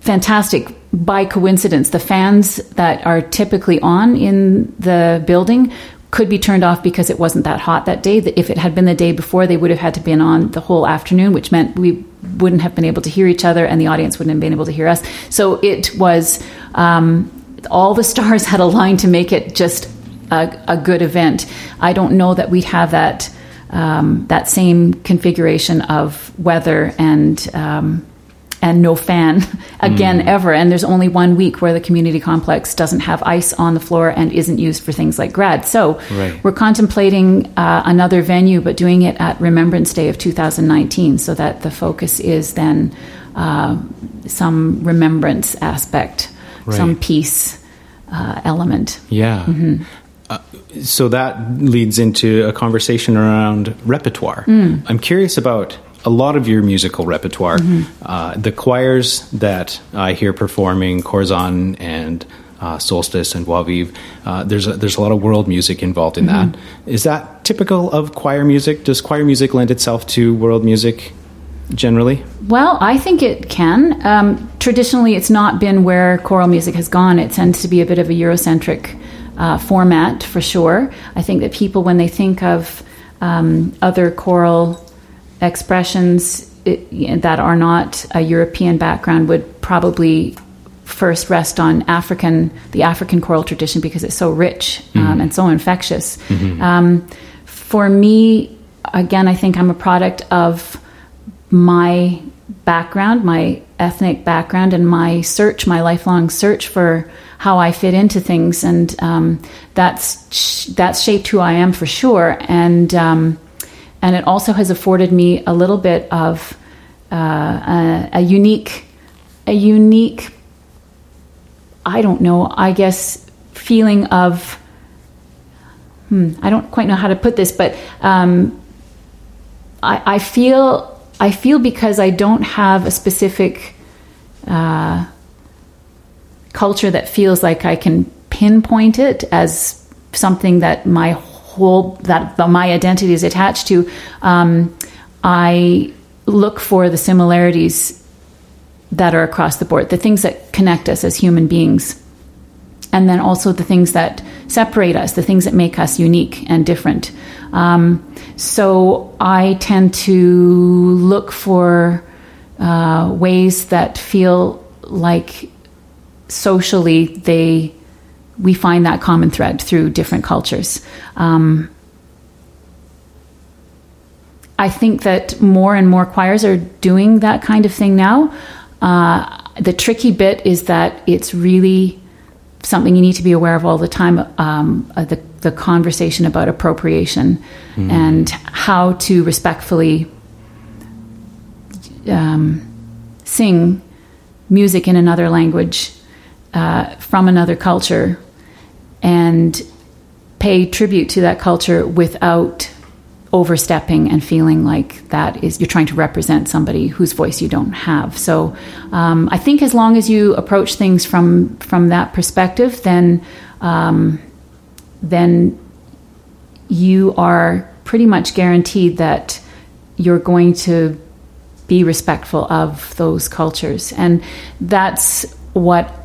fantastic by coincidence. The fans that are typically on in the building could be turned off because it wasn't that hot that day. If it had been the day before, they would have had to been on the whole afternoon, which meant we wouldn't have been able to hear each other, and the audience wouldn't have been able to hear us. So it was um, all the [laughs] stars had aligned to make it just a, a good event. I don't know that we'd have that um, that same configuration of weather and um, and no fan [laughs] again ever. And there's only one week where the community complex doesn't have ice on the floor and isn't used for things like grad. So Right. we're contemplating uh, another venue, but doing it at Remembrance Day of 2019, so that the focus is then uh, some remembrance aspect, some peace uh, element. Yeah. Uh, so that leads into a conversation around repertoire. I'm curious about a lot of your musical repertoire. Uh, the choirs that I hear performing, Corazon and uh, Solstice and Vive, uh, there's, a, there's a lot of world music involved in that. Is that typical of choir music? Does choir music lend itself to world music generally? Well, I think it can. Um, traditionally, it's not been where choral music has gone. It tends to be a bit of a Eurocentric uh, format for sure. I think that people, when they think of um, other choral expressions it, that are not a European background, would probably first rest on African, the African choral tradition, because it's so rich um, and so infectious. Um, for me, again, I think I'm a product of my background, my ethnic background, and my search, my lifelong search for how I fit into things, and um, that's that's shaped who I am for sure. And um, and it also has afforded me a little bit of uh, a, a unique, a unique, I don't know, I guess, feeling of hmm, I don't quite know how to put this, but um, I, I feel I feel because I don't have a specific uh, culture that feels like I can pinpoint it as something that my whole that my identity is attached to. Um, I look for the similarities that are across the board, the things that connect us as human beings, and then also the things that separate us, the things that make us unique and different. Um, so I tend to look for uh, ways that feel like socially they we find that common thread through different cultures. Um, I think that more and more choirs are doing that kind of thing now. Uh, the tricky bit is that it's really something you need to be aware of all the time um, uh, the, the conversation about appropriation mm. and how to respectfully um, sing music in another language uh, from another culture and pay tribute to that culture without overstepping and feeling like that is you're trying to represent somebody whose voice you don't have. So um, I think as long as you approach things from from that perspective, then um, then you are pretty much guaranteed that you're going to be respectful of those cultures, and that's what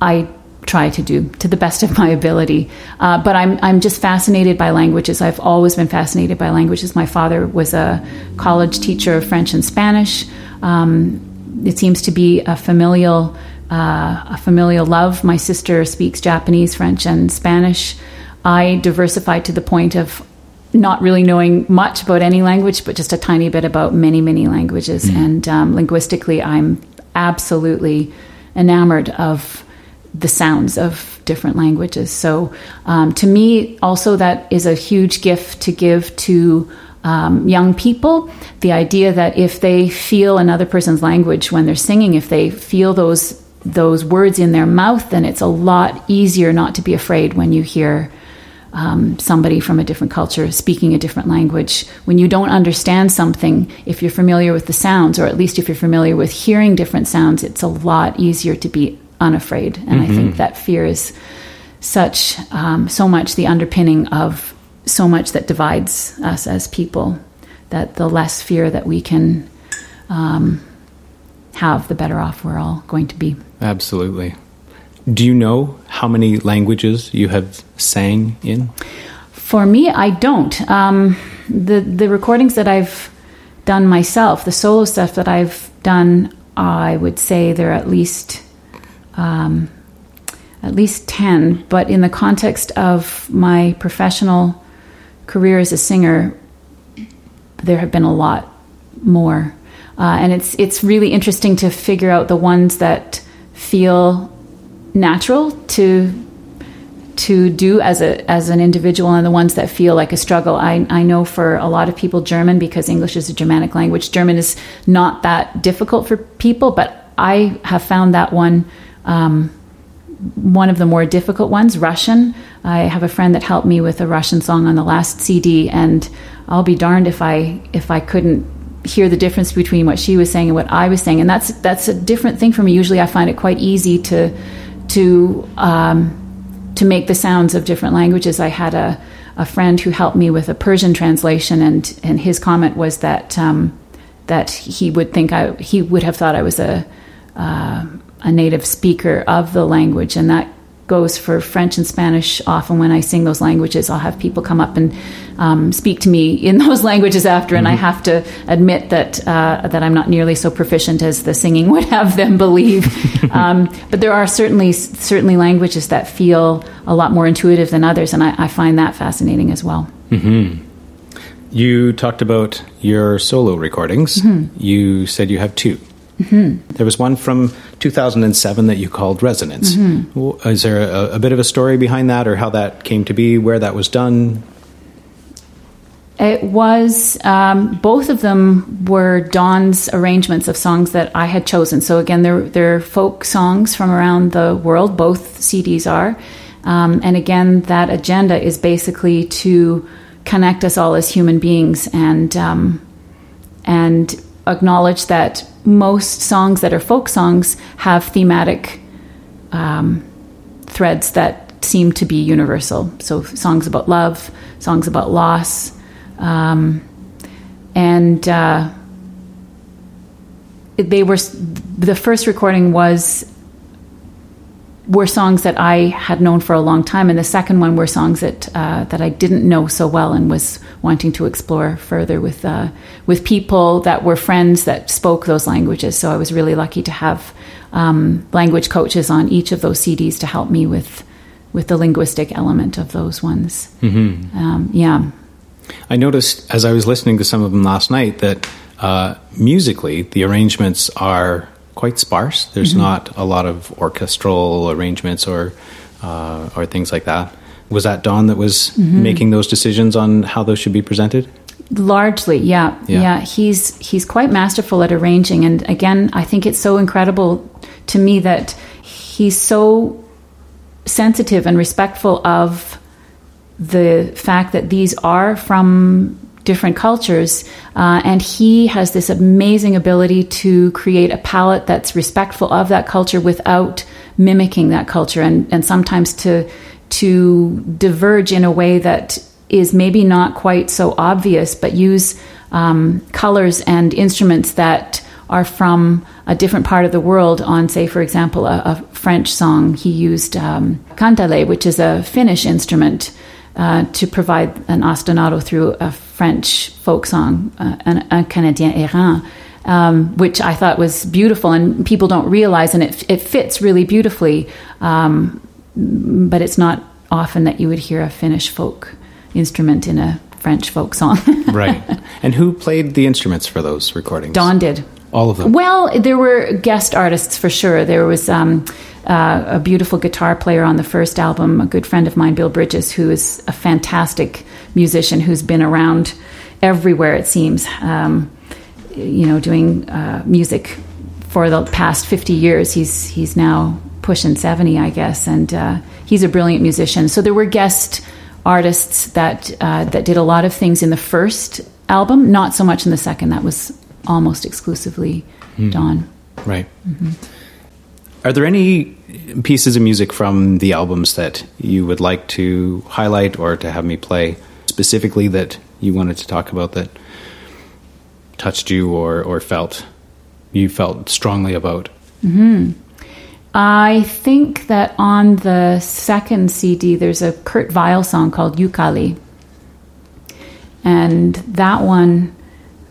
I try to do to the best of my ability. Uh, but I'm I'm just fascinated by languages. I've always been fascinated by languages. My father was a college teacher of French and Spanish. Um, it seems to be a familial uh, a familial love. My sister speaks Japanese, French, and Spanish. I diversified to the point of not really knowing much about any language, but just a tiny bit about many, many languages. Mm. And um, linguistically, I'm absolutely enamored of the sounds of different languages. So, um, to me, also, that is a huge gift to give to um, young people. The idea that if they feel another person's language when they're singing, if they feel those those words in their mouth, then it's a lot easier not to be afraid when you hear um, somebody from a different culture speaking a different language. When you don't understand something, if you're familiar with the sounds, or at least if you're familiar with hearing different sounds, it's a lot easier to be unafraid. And mm-hmm. I think that fear is such, um, so much the underpinning of so much that divides us as people. That the less fear that we can um, have, the better off we're all going to be. Absolutely. Do you know how many languages you have sang in? For me, I don't. Um, the the recordings that I've done myself, the solo stuff that I've done, I would say they're at least um, at least 10, but in the context of my professional career as a singer, there have been a lot more. Uh, and it's it's really interesting to figure out the ones that feel natural to to do as a as an individual and the ones that feel like a struggle. I, I know for a lot of people German because English is a Germanic language. German is not that difficult for people, but I have found that one um, one of the more difficult ones, Russian. I have a friend that helped me with a Russian song on the last CD, and I'll be darned if I if I couldn't hear the difference between what she was saying and what I was saying. And that's that's a different thing for me. Usually, I find it quite easy to to um, to make the sounds of different languages. I had a a friend who helped me with a Persian translation, and and his comment was that um, that he would think I he would have thought I was a uh, a native speaker of the language, and that goes for French and Spanish. Often, when I sing those languages, I'll have people come up and um, speak to me in [laughs] those languages after, and mm-hmm. I have to admit that uh, that I'm not nearly so proficient as the singing [laughs] would have them believe. [laughs] um, but there are certainly certainly languages that feel a lot more intuitive than others, and I, I find that fascinating as well. Mm-hmm. You talked about your solo recordings. Mm-hmm. You said you have 2 Mm-hmm. There was one from 2007 that you called Resonance. Mm-hmm. Is there a, a, bit of a story behind that, or how that came to be, where that was done? It was um, both of them were Don's arrangements of songs that I had chosen. So again, they're they're folk songs from around the world. Both CDs are, Um, and again, that agenda is basically to connect us all as human beings and um, and acknowledge that most songs that are folk songs have thematic um, threads that seem to be universal. So songs about love, songs about loss, um, and uh, they were the first recording was were songs that I had known for a long time, and the second one were songs that uh, that I didn't know so well and was wanting to explore further with uh, with people that were friends that spoke those languages. So I was really lucky to have um, language coaches on each of those CDs to help me with with the linguistic element of those ones. Mm-hmm. Um, yeah, I noticed as I was listening to some of them last night that uh, musically the arrangements are quite sparse. There's mm-hmm. not a lot of orchestral arrangements or uh, or things like that. Was that Don that was mm-hmm. making those decisions on how those should be presented? Largely, yeah. yeah, yeah. He's he's quite masterful at arranging, and again, I think it's so incredible to me that he's so sensitive and respectful of the fact that these are from different cultures. Uh, and he has this amazing ability to create a palette that's respectful of that culture without mimicking that culture and, and sometimes to to diverge in a way that is maybe not quite so obvious, but use um, colors and instruments that are from a different part of the world. On, say, for example, a, a French song, he used um, kantele, which is a Finnish instrument, uh, to provide an ostinato through a French folk song, uh, un, un Canadien errant, um, which I thought was beautiful, and people don't realize, and it, it fits really beautifully. Um, but it's not often that you would hear a Finnish folk instrument in a French folk song. [laughs] right. And who played the instruments for those recordings? Don did. All of them. Well, there were guest artists for sure. There was um, uh, a beautiful guitar player on the first album, a good friend of mine, Bill Bridges, who is a fantastic musician who's been around everywhere, it seems, um, you know, doing uh, music for the past 50 years. He's, he's now pushing 70, I guess, and uh, he's a brilliant musician. So there were guest artists that, uh, that did a lot of things in the first album, not so much in the second. That was almost exclusively mm. Don. Right. Mm-hmm. Are there any pieces of music from the albums that you would like to highlight or to have me play specifically that you wanted to talk about that touched you or, or felt you felt strongly about? Mm-hmm. I think that on the second CD, there's a Kurt Weill song called Youkali. And that one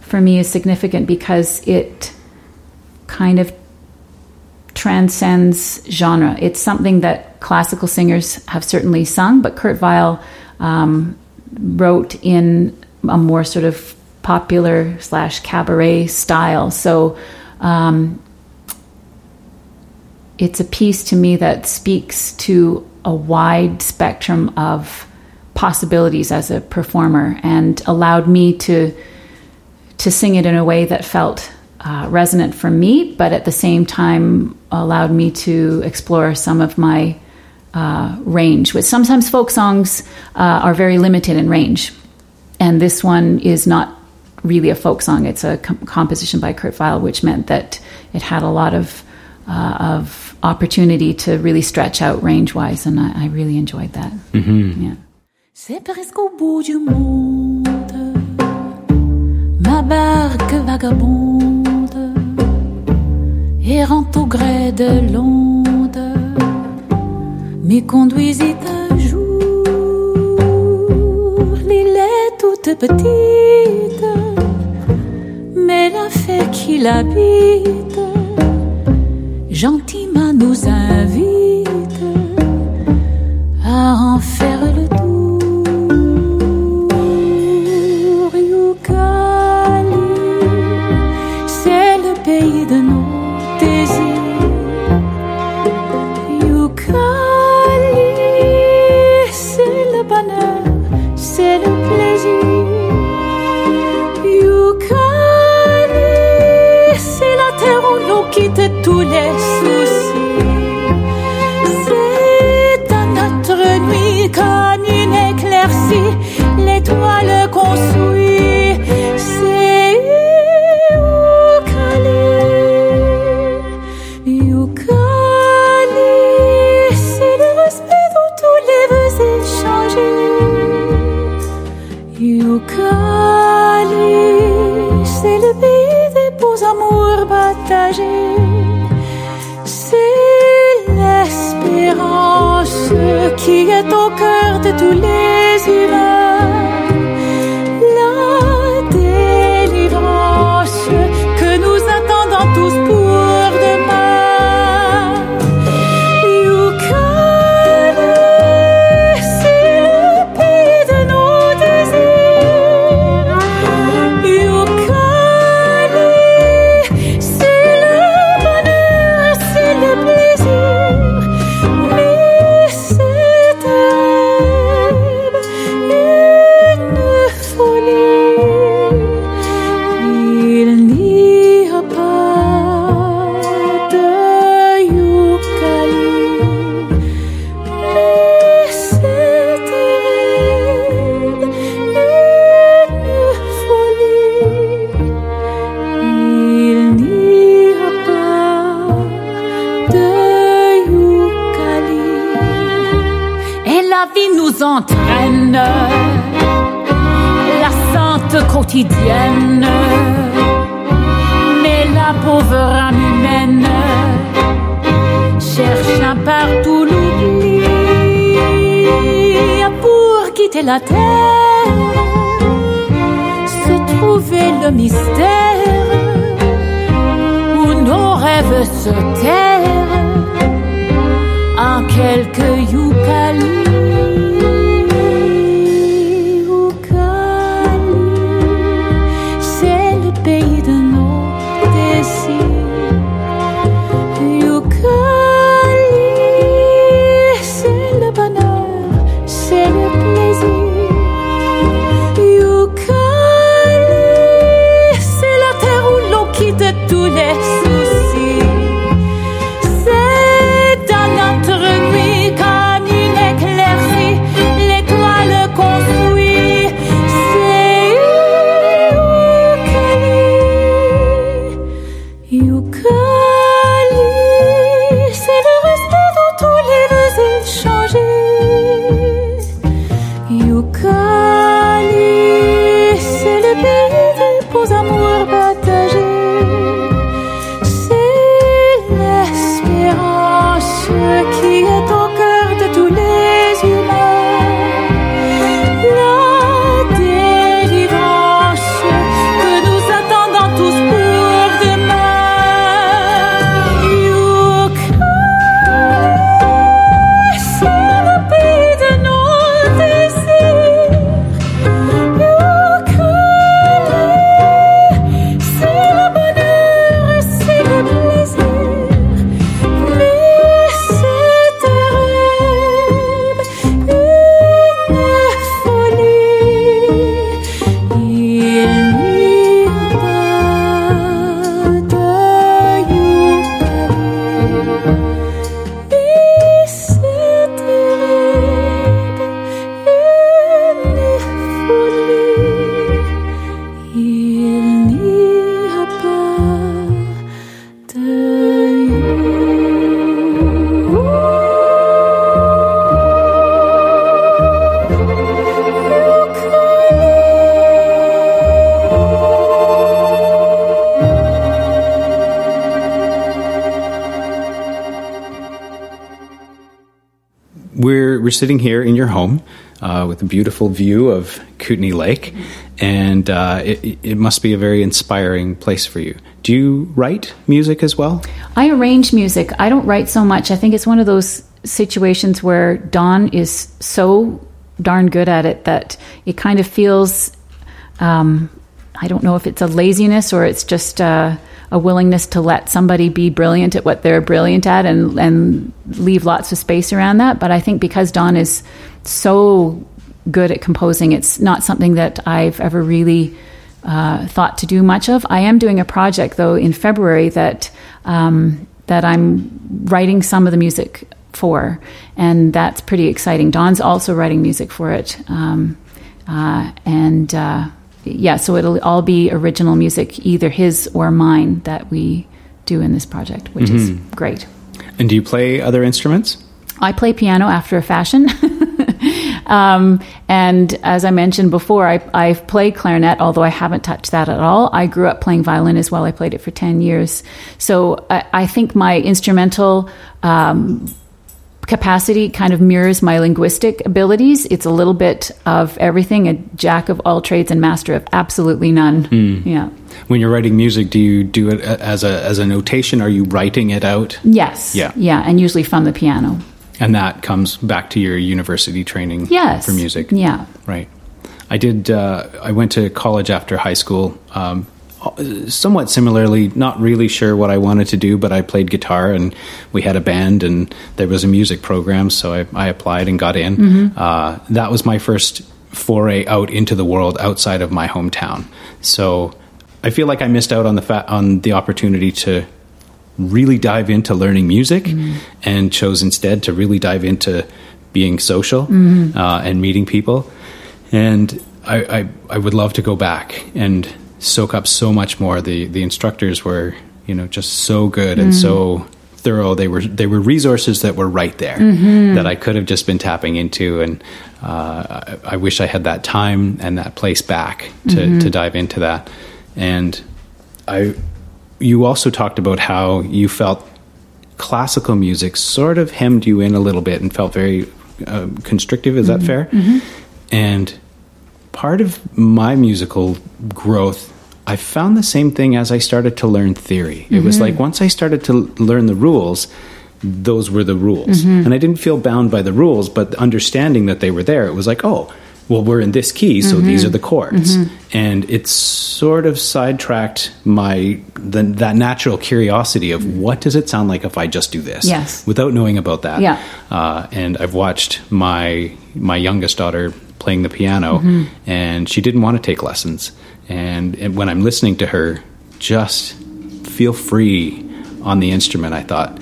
for me is significant because it kind of transcends genre. It's something that classical singers have certainly sung, but Kurt Weill um, wrote in a more sort of popular slash cabaret style. So um, it's a piece to me that speaks to a wide spectrum of possibilities as a performer and allowed me to to sing it in a way that felt uh, resonant for me, but at the same time allowed me to explore some of my uh, range. Which sometimes folk songs uh, are very limited in range, and this one is not really a folk song. It's a com- composition by Kurt Weill, which meant that it had a lot of uh, of opportunity to really stretch out range wise, and I, I really enjoyed that. Mm-hmm. Yeah. C'est presque au bout du monde, ma barque vagabonde errant au gré de l'onde, me conduisit un jour. L'île est toute petite, mais la fée qui l'habite, gentiment nous invite à en faire le tour. C'est l'espérance qui est au cœur de tous les humains. Et la vie nous entraîne, la sainte quotidienne. Mais la pauvre âme humaine cherche un partout l'oubli pour quitter la terre, se trouver le mystère où nos rêves se tairent en quelques yucalis. Sitting here in your home uh, with a beautiful view of Kootenay Lake, and uh, it, it must be a very inspiring place for you. Do you write music as well? I arrange music. I don't write so much. I think it's one of those situations where Don is so darn good at it that it kind of feels um, I don't know if it's a laziness or it's just uh, a willingness to let somebody be brilliant at what they're brilliant at and, and leave lots of space around that. But I think because Don is so good at composing, it's not something that I've ever really uh, thought to do much of. I am doing a project though in February that um, that I'm writing some of the music for, and that's pretty exciting. Don's also writing music for it, um, uh, and uh, yeah, so it'll all be original music, either his or mine, that we do in this project, which is great. And do you play other instruments? I play piano after a fashion. [laughs] um, and as I mentioned before, I, I've played clarinet, although I haven't touched that at all. I grew up playing violin as well. I played it for 10 years. So I, I think my instrumental um, capacity kind of mirrors my linguistic abilities. It's a little bit of everything, a jack of all trades and master of absolutely none. Yeah. When you're writing music, do you do it as a as a notation? Are you writing it out? Yes. Yeah. Yeah. And usually from the piano. And that comes back to your university training Yes. for music. Yeah. Right. I did. Uh, I went to college after high school. Um, somewhat similarly, not really sure what I wanted to do, but I played guitar and we had a band and there was a music program, so I, I applied and got in. Uh, that was my first foray out into the world outside of my hometown. So I feel like I missed out on the fa- on the opportunity to really dive into learning music and chose instead to really dive into being social uh, and meeting people. And I, I, I would love to go back and soak up so much more. The, the instructors were, you know, just so good and so mm. thorough. They were, they were resources that were right there mm-hmm. that I could have just been tapping into. And uh, I, I wish I had that time and that place back to, mm-hmm. to dive into that. And I, you also talked about how you felt classical music sort of hemmed you in a little bit and felt very uh, constrictive. Is that mm-hmm. fair? And part of my musical growth, I found the same thing as I started to learn theory. It was mm-hmm. like once I started to learn the rules, those were the rules. Mm-hmm. And I didn't feel bound by the rules, but understanding that they were there, it was like, oh, well, we're in this key, so these mm-hmm. are the chords. And it sort of sidetracked my the, that natural curiosity of what does it sound like if I just do this, Yes. without knowing about that. Yeah. Uh, and I've watched my my youngest daughter playing the piano, mm-hmm. and she didn't want to take lessons. And, and when I'm listening to her, just feel free on the instrument. I thought,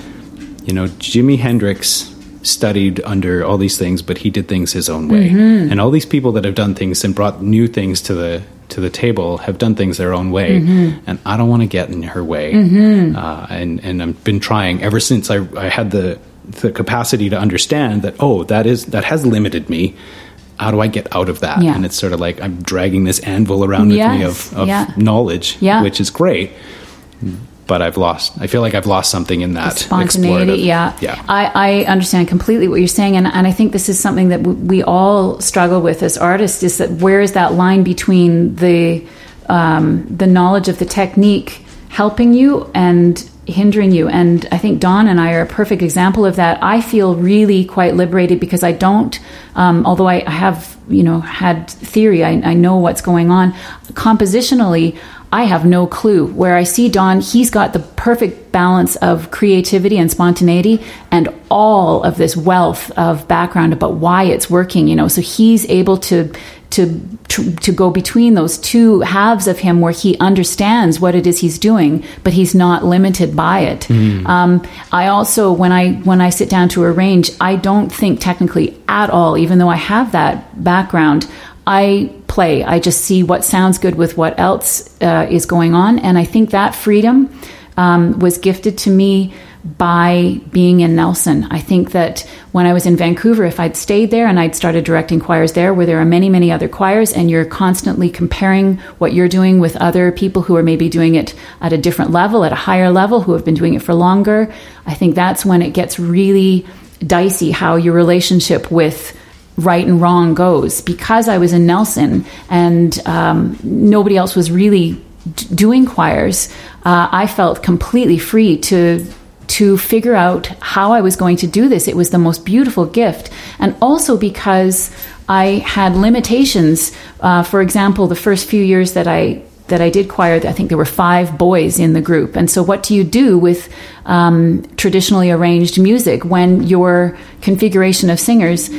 you know, Jimi Hendrix studied under all these things, but he did things his own way. Mm-hmm. And all these people that have done things and brought new things to the to the table have done things their own way, mm-hmm. and I don't want to get in her way. Uh, and and I've been trying ever since I, I had the the capacity to understand that oh that is that has limited me. How do I get out of that? Yeah. And it's sort of like I'm dragging this anvil around with me of, of yeah. knowledge, Yeah. which is great. But I've lost. I feel like I've lost something in that spontaneity yeah yeah. I, I understand completely what you're saying and, and i think this is something that w- we all struggle with as artists is that where is that line between the um, the knowledge of the technique helping you and hindering you and i think don and i are a perfect example of that i feel really quite liberated because i don't um, although I, have you know had theory I, I know what's going on compositionally I have no clue. Where I see Don, he's got the perfect balance of creativity and spontaneity and all of this wealth of background about why it's working, you know. So he's able to to to, to go between those two halves of him where he understands what it is he's doing, but he's not limited by it. Um, I also when I when I sit down to arrange, I don't think technically at all, even though I have that background. I play. I just see what sounds good with what else uh, is going on. And I think that freedom um, was gifted to me by being in Nelson. I think that when I was in Vancouver, if I'd stayed there and I'd started directing choirs there, where there are many, many other choirs, and you're constantly comparing what you're doing with other people who are maybe doing it at a different level, at a higher level, who have been doing it for longer, I think that's when it gets really dicey how your relationship with right and wrong goes because I was in Nelson and um, nobody else was really doing choirs. Uh, I felt completely free to to figure out how I was going to do this. It was the most beautiful gift, and also because I had limitations. Uh, for example, the first few years that I that I did choir, I think there were five boys in the group. And so, what do you do with um, traditionally arranged music when your configuration of singers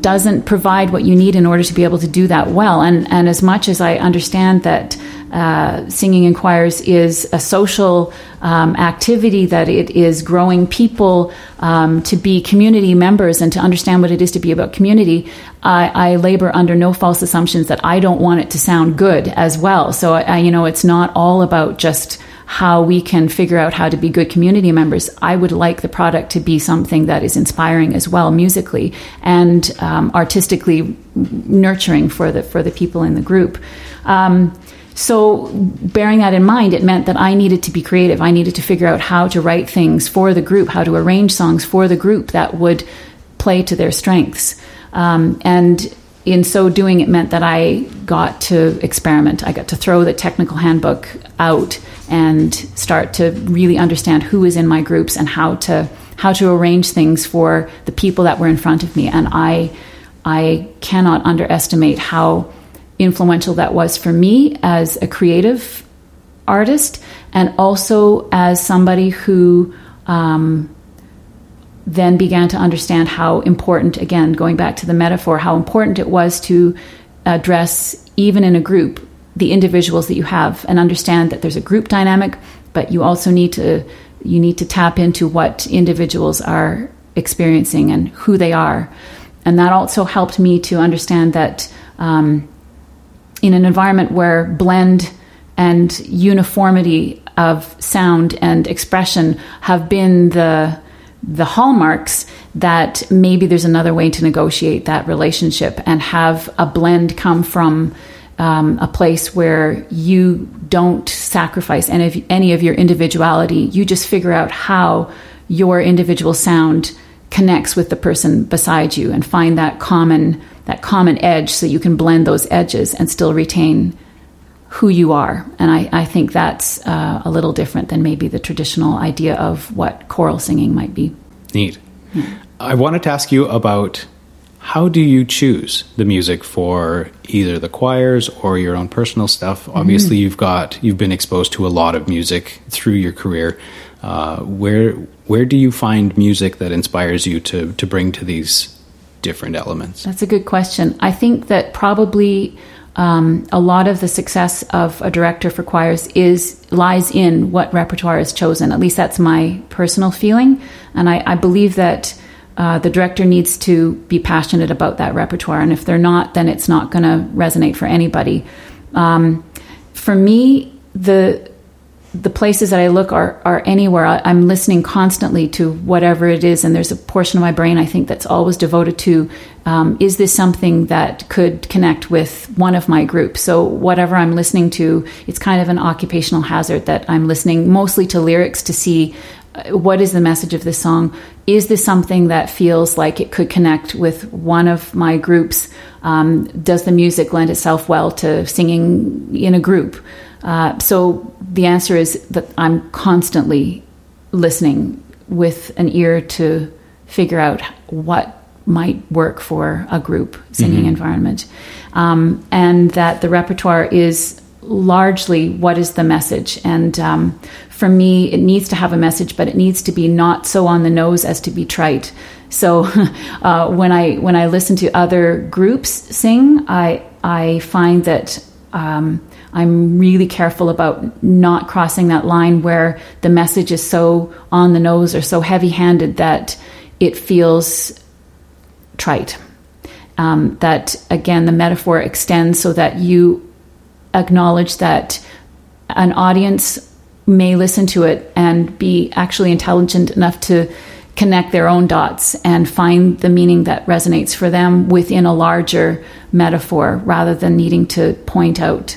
doesn't provide what you need in order to be able to do that well? And, and as much as I understand that uh, singing in choirs is a social um, activity, that it is growing people um, to be community members and to understand what it is to be about community, I, I, labor under no false assumptions that I don't want it to sound good as well. So, I, you know, it's not all about just how we can figure out how to be good community members. I would like the product to be something that is inspiring as well, musically and um, artistically nurturing for the for the people in the group. Um, so, bearing that in mind, it meant that I needed to be creative. I needed to figure out how to write things for the group, how to arrange songs for the group that would play to their strengths. Um, and in so doing, it meant that I got to experiment. I got to throw the technical handbook out and start to really understand who is in my groups and how to how to arrange things for the people that were in front of me. And I I cannot underestimate how influential that was for me as a creative artist and also as somebody who um, then began to understand how important, again, going back to the metaphor, how important it was to address, even in a group, the individuals that you have and understand that there's a group dynamic, but you also need to you need to tap into what individuals are experiencing and who they are. And that also helped me to understand that um, in an environment where blend and uniformity of sound and expression have been the the hallmarks that maybe there's another way to negotiate that relationship and have a blend come from um, a place where you don't sacrifice any of, any of your individuality. You just figure out how your individual sound connects with the person beside you and find that common that common edge so you can blend those edges and still retain who you are. And I, I think that's uh, a little different than maybe the traditional idea of what choral singing might be. Neat. Yeah. I wanted to ask you about how do you choose the music for either the choirs or your own personal stuff? Mm-hmm. Obviously, you've got you've been exposed to a lot of music through your career. Uh, where where do you find music that inspires you to to bring to these different elements? That's a good question. I think that probably um, a lot of the success of a director for choirs is lies in what repertoire is chosen. At least that's my personal feeling, and I, I believe that uh, the director needs to be passionate about that repertoire. And if they're not, then it's not going to resonate for anybody. Um, for me, the the places that I look are, are anywhere. I, am listening constantly to whatever it is, and there's a portion of my brain I think that's always devoted to um, is this something that could connect with one of my groups? So, whatever I'm listening to, it's kind of an occupational hazard that I'm listening mostly to lyrics to see uh, what is the message of this song? Is this something that feels like it could connect with one of my groups? Um, does the music lend itself well to singing in a group? Uh, so the answer is that I'm constantly listening with an ear to figure out what might work for a group singing mm-hmm. environment. Um, and that the repertoire is largely what is the message. And um, for me, it needs to have a message, but it needs to be not so on the nose as to be trite. So [laughs] uh, when I when I listen to other groups sing, I I find that um, I'm really careful about not crossing that line where the message is so on the nose or so heavy handed that it feels trite. Um, that again, the metaphor extends so that you acknowledge that an audience may listen to it and be actually intelligent enough to connect their own dots and find the meaning that resonates for them within a larger metaphor rather than needing to point out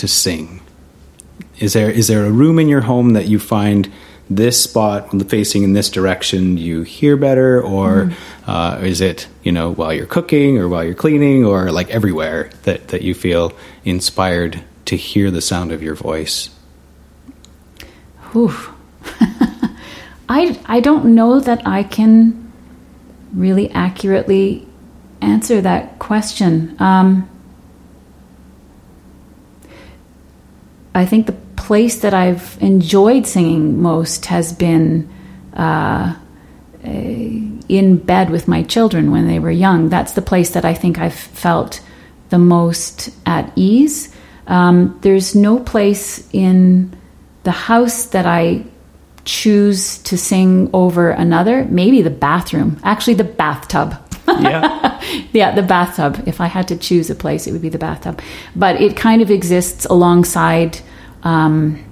to sing? Is there is there a room in your home that you find this spot facing in this direction you hear better, or uh, is it you know while you're cooking or while you're cleaning or like everywhere that that you feel inspired to hear the sound of your voice? Whew. [laughs] I, I don't know that I can really accurately answer that question. Um, I think the place that I've enjoyed singing most has been uh, eh, in bed with my children when they were young. That's the place that I think I've felt the most at ease. Um, there's no place in the house that I choose to sing over another. Maybe the bathroom, actually, the bathtub. Yeah, [laughs] yeah, the bathtub. If I had to choose a place, it would be the bathtub. But it kind of exists alongside um,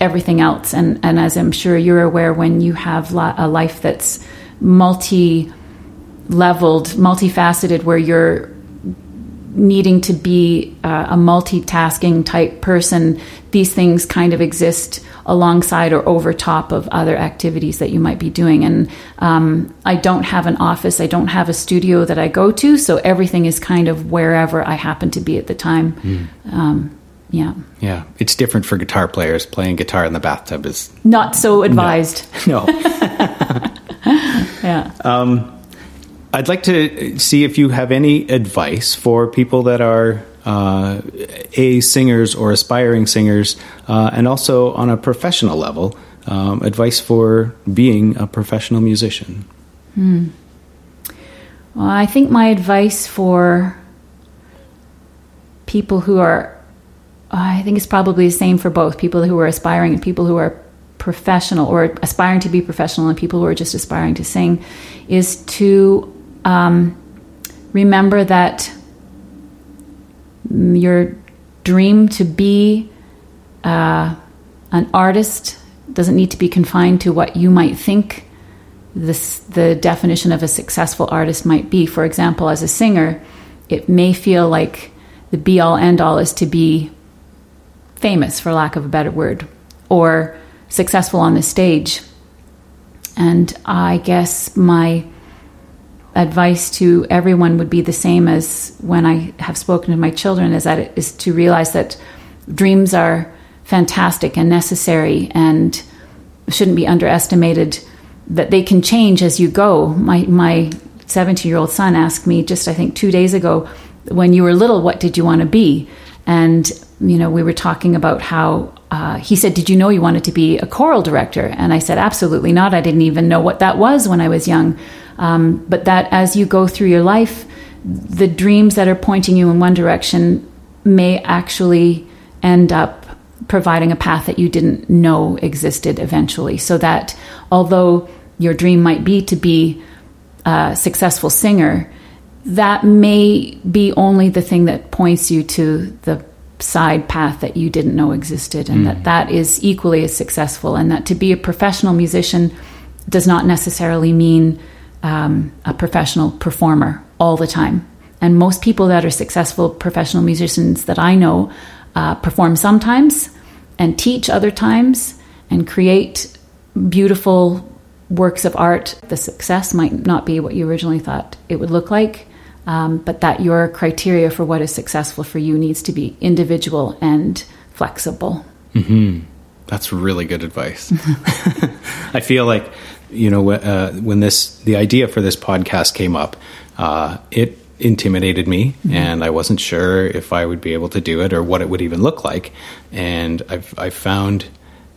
everything else. And, and as I'm sure you're aware, when you have li- a life that's multi leveled, multifaceted, where you're needing to be uh, a multitasking type person, these things kind of exist alongside or over top of other activities that you might be doing. And um, I don't have an office, I don't have a studio that I go to, so everything is kind of wherever I happen to be at the time. Um, yeah, yeah. It's different for guitar players. Playing guitar in the bathtub is not so advised. [laughs] no. [laughs] Yeah. I'd like to see if you have any advice for people that are uh, a singers or aspiring singers, uh, and also on a professional level, um, advice for being a professional musician. Well, I think my advice for people who are, I think it's probably the same for both people who are aspiring and people who are professional or aspiring to be professional and people who are just aspiring to sing, is to um, remember that your dream to be uh, an artist doesn't need to be confined to what you might think this, the definition of a successful artist might be. For example, as a singer, it may feel like the be all end all is to be famous, for lack of a better word, or successful on the stage. And I guess my advice to everyone would be the same as when I have spoken to my children is that it is to realize that dreams are fantastic and necessary and shouldn't be underestimated that they can change as you go. My my 17 year old son asked me just I think 2 days ago when you were little what did you want to be? And you know we were talking about how uh, he said, Did you know you wanted to be a choral director? And I said, Absolutely not. I didn't even know what that was when I was young. Um, but that as you go through your life, the dreams that are pointing you in one direction may actually end up providing a path that you didn't know existed eventually. So that although your dream might be to be a successful singer, that may be only the thing that points you to the side path that you didn't know existed and that that is equally as successful and that to be a professional musician does not necessarily mean um, a professional performer all the time. And most people that are successful professional musicians that i know uh, perform sometimes and teach other times and create beautiful works of art. The success might not be what you originally thought it would look like um, but that your criteria for what is successful for you needs to be individual and flexible. That's really good advice. [laughs] I feel like you know uh, when this the idea for this podcast came up, uh, it intimidated me, and I wasn't sure if I would be able to do it or what it would even look like. And I've I found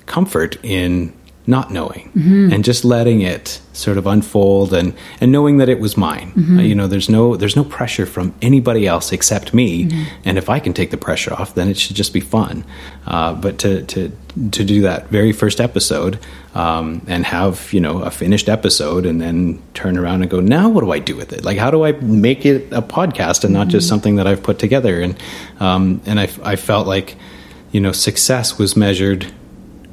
comfort in not knowing and just letting it sort of unfold and and knowing that it was mine. Uh, you know there's no there's no pressure from anybody else except me. And if i can take the pressure off then it should just be fun. Uh, but to to to do that very first episode um, and have you know a finished episode and then turn around and go now what do i do with it? Like how do i make it a podcast and not just something that i've put together? And um, and I, I felt like you know success was measured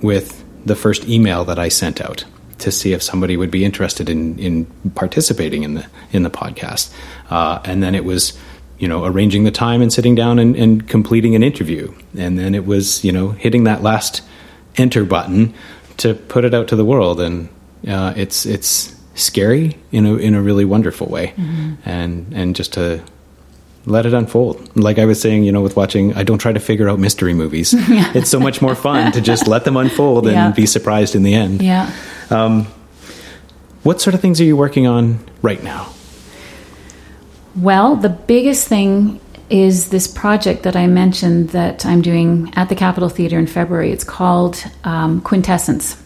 with the first email that I sent out to see if somebody would be interested in, in participating in the in the podcast, uh, and then it was you know arranging the time and sitting down and, and completing an interview, and then it was you know hitting that last enter button to put it out to the world, and uh, it's it's scary in a in a really wonderful way, and and just to let it unfold. Like I was saying, you know, with watching, I don't try to figure out mystery movies. [laughs] It's so much more fun to just let them unfold and Yeah. be surprised in the end. Yeah. What sort of things are you working on right now? Well, the biggest thing is this project that I mentioned that I'm doing at the Capitol Theatre in February. It's called um, Quintessence,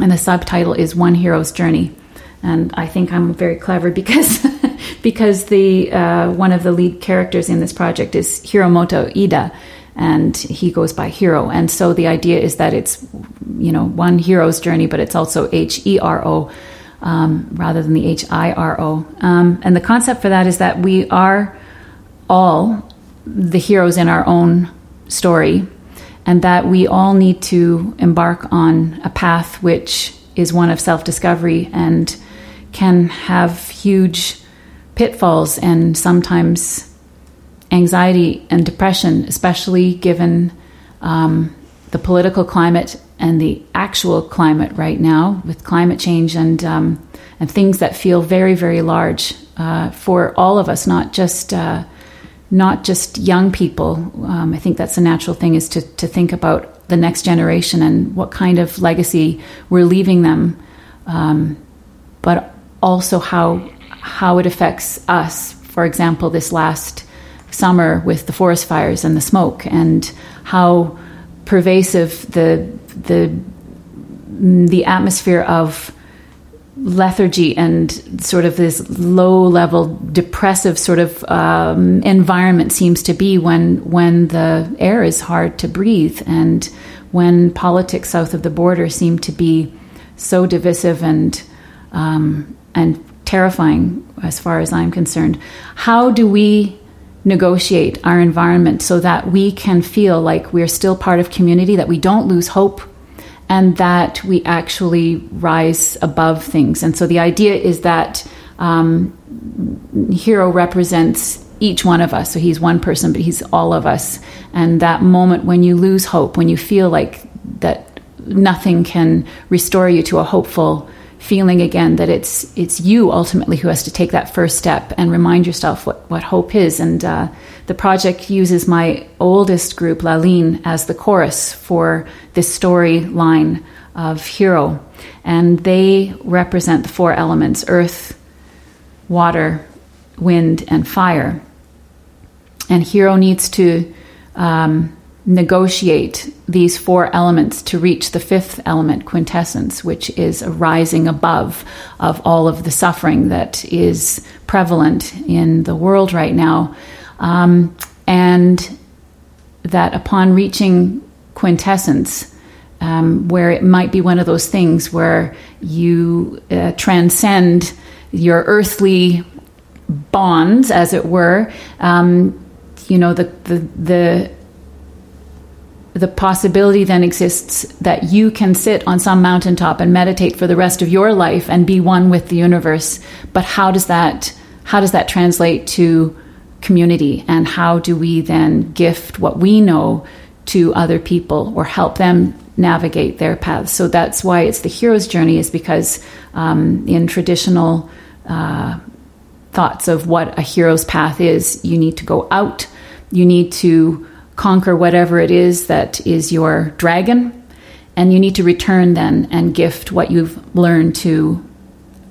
and the subtitle is One Hero's Journey. And I think I'm very clever because [laughs] because the uh, one of the lead characters in this project is Hiromoto Ida, and he goes by Hero. And so the idea is that it's you know one hero's journey, but it's also H E R O um, rather than the H I R O. Um, and the concept for that is that we are all the heroes in our own story, and that we all need to embark on a path which is one of self discovery and can have huge pitfalls and sometimes anxiety and depression, especially given um, the political climate and the actual climate right now with climate change and um, and things that feel very very large uh, for all of us, not just uh, not just young people. Um, I think that's a natural thing is to to think about the next generation and what kind of legacy we're leaving them, um, but also how how it affects us. For example, this last summer with the forest fires and the smoke, and how pervasive the the the atmosphere of lethargy and sort of this low level depressive sort of um, environment seems to be when when the air is hard to breathe and when politics south of the border seem to be so divisive and um, and terrifying as far as I'm concerned. How do we negotiate our environment so that we can feel like we're still part of community, that we don't lose hope, and that we actually rise above things? And so the idea is that um, Hero represents each one of us. So he's one person, but he's all of us. And that moment when you lose hope, when you feel like that nothing can restore you to a hopeful feeling again that it's it's you ultimately who has to take that first step and remind yourself what, what hope is. And uh, the project uses my oldest group Laline as the chorus for this storyline of hero. And they represent the four elements earth water wind and fire. And hero needs to um, negotiate these four elements to reach the fifth element, quintessence, which is a rising above of all of the suffering that is prevalent in the world right now. Um, and that upon reaching quintessence, um, where it might be one of those things where you uh, transcend your earthly bonds, as it were, um, you know, the, the, the the possibility then exists that you can sit on some mountaintop and meditate for the rest of your life and be one with the universe. But how does that how does that translate to community? And how do we then gift what we know to other people or help them navigate their paths? So that's why it's the hero's journey is because um, in traditional uh, thoughts of what a hero's path is you need to go out. You need to conquer whatever it is that is your dragon, and you need to return then and gift what you've learned to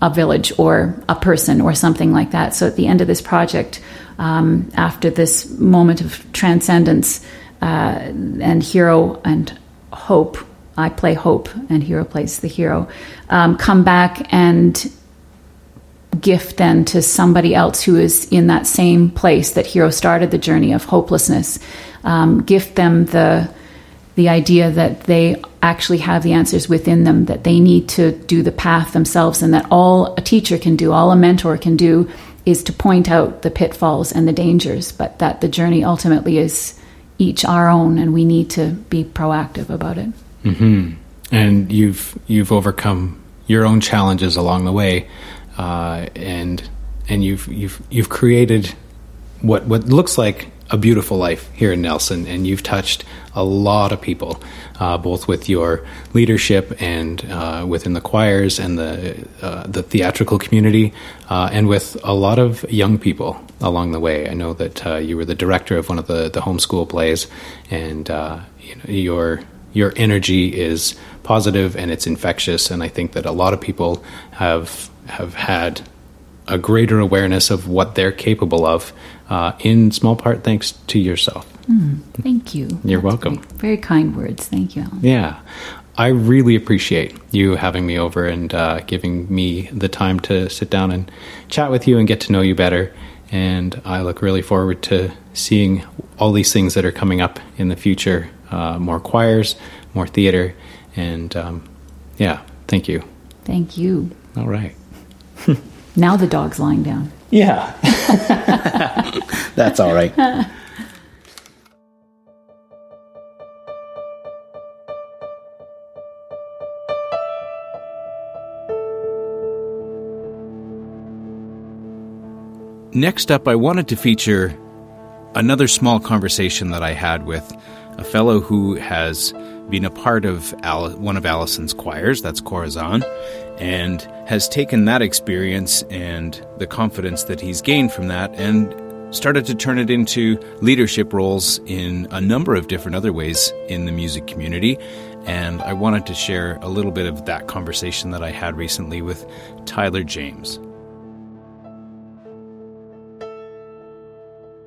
a village or a person or something like that. So at the end of this project, um, after this moment of transcendence uh, and hero and hope, I play hope and hero plays the hero, um, come back and gift then to somebody else who is in that same place that hero started the journey of hopelessness um, gift them the the idea that they actually have the answers within them that they need to do the path themselves and that all a teacher can do all a mentor can do is to point out the pitfalls and the dangers but that the journey ultimately is each our own and we need to be proactive about it. And you've you've overcome your own challenges along the way, uh, and and you've you've you've created what what looks like a beautiful life here in Nelson, and you've touched a lot of people, uh, both with your leadership and uh, within the choirs and the uh, the theatrical community, uh, and with a lot of young people along the way. I know that uh, you were the director of one of the the homeschool plays, and uh, you know, your your energy is positive and it's infectious, and I think that a lot of people have have had a greater awareness of what they're capable of, uh, in small part thanks to yourself. Thank you. You're That's welcome. Very, very kind words. Thank you. Alan. Yeah. I really appreciate you having me over and uh, giving me the time to sit down and chat with you and get to know you better. And I look really forward to seeing all these things that are coming up in the future uh, more choirs, more theater. And um, yeah, thank you. Thank you. All right. [laughs] Now the dog's lying down. Yeah. [laughs] That's all right. Next up, I wanted to feature another small conversation that I had with a fellow who has been a part of Al- one of Allison's choirs, that's Corazon, and has taken that experience and the confidence that he's gained from that and started to turn it into leadership roles in a number of different other ways in the music community. And I wanted to share a little bit of that conversation that I had recently with Tyler James.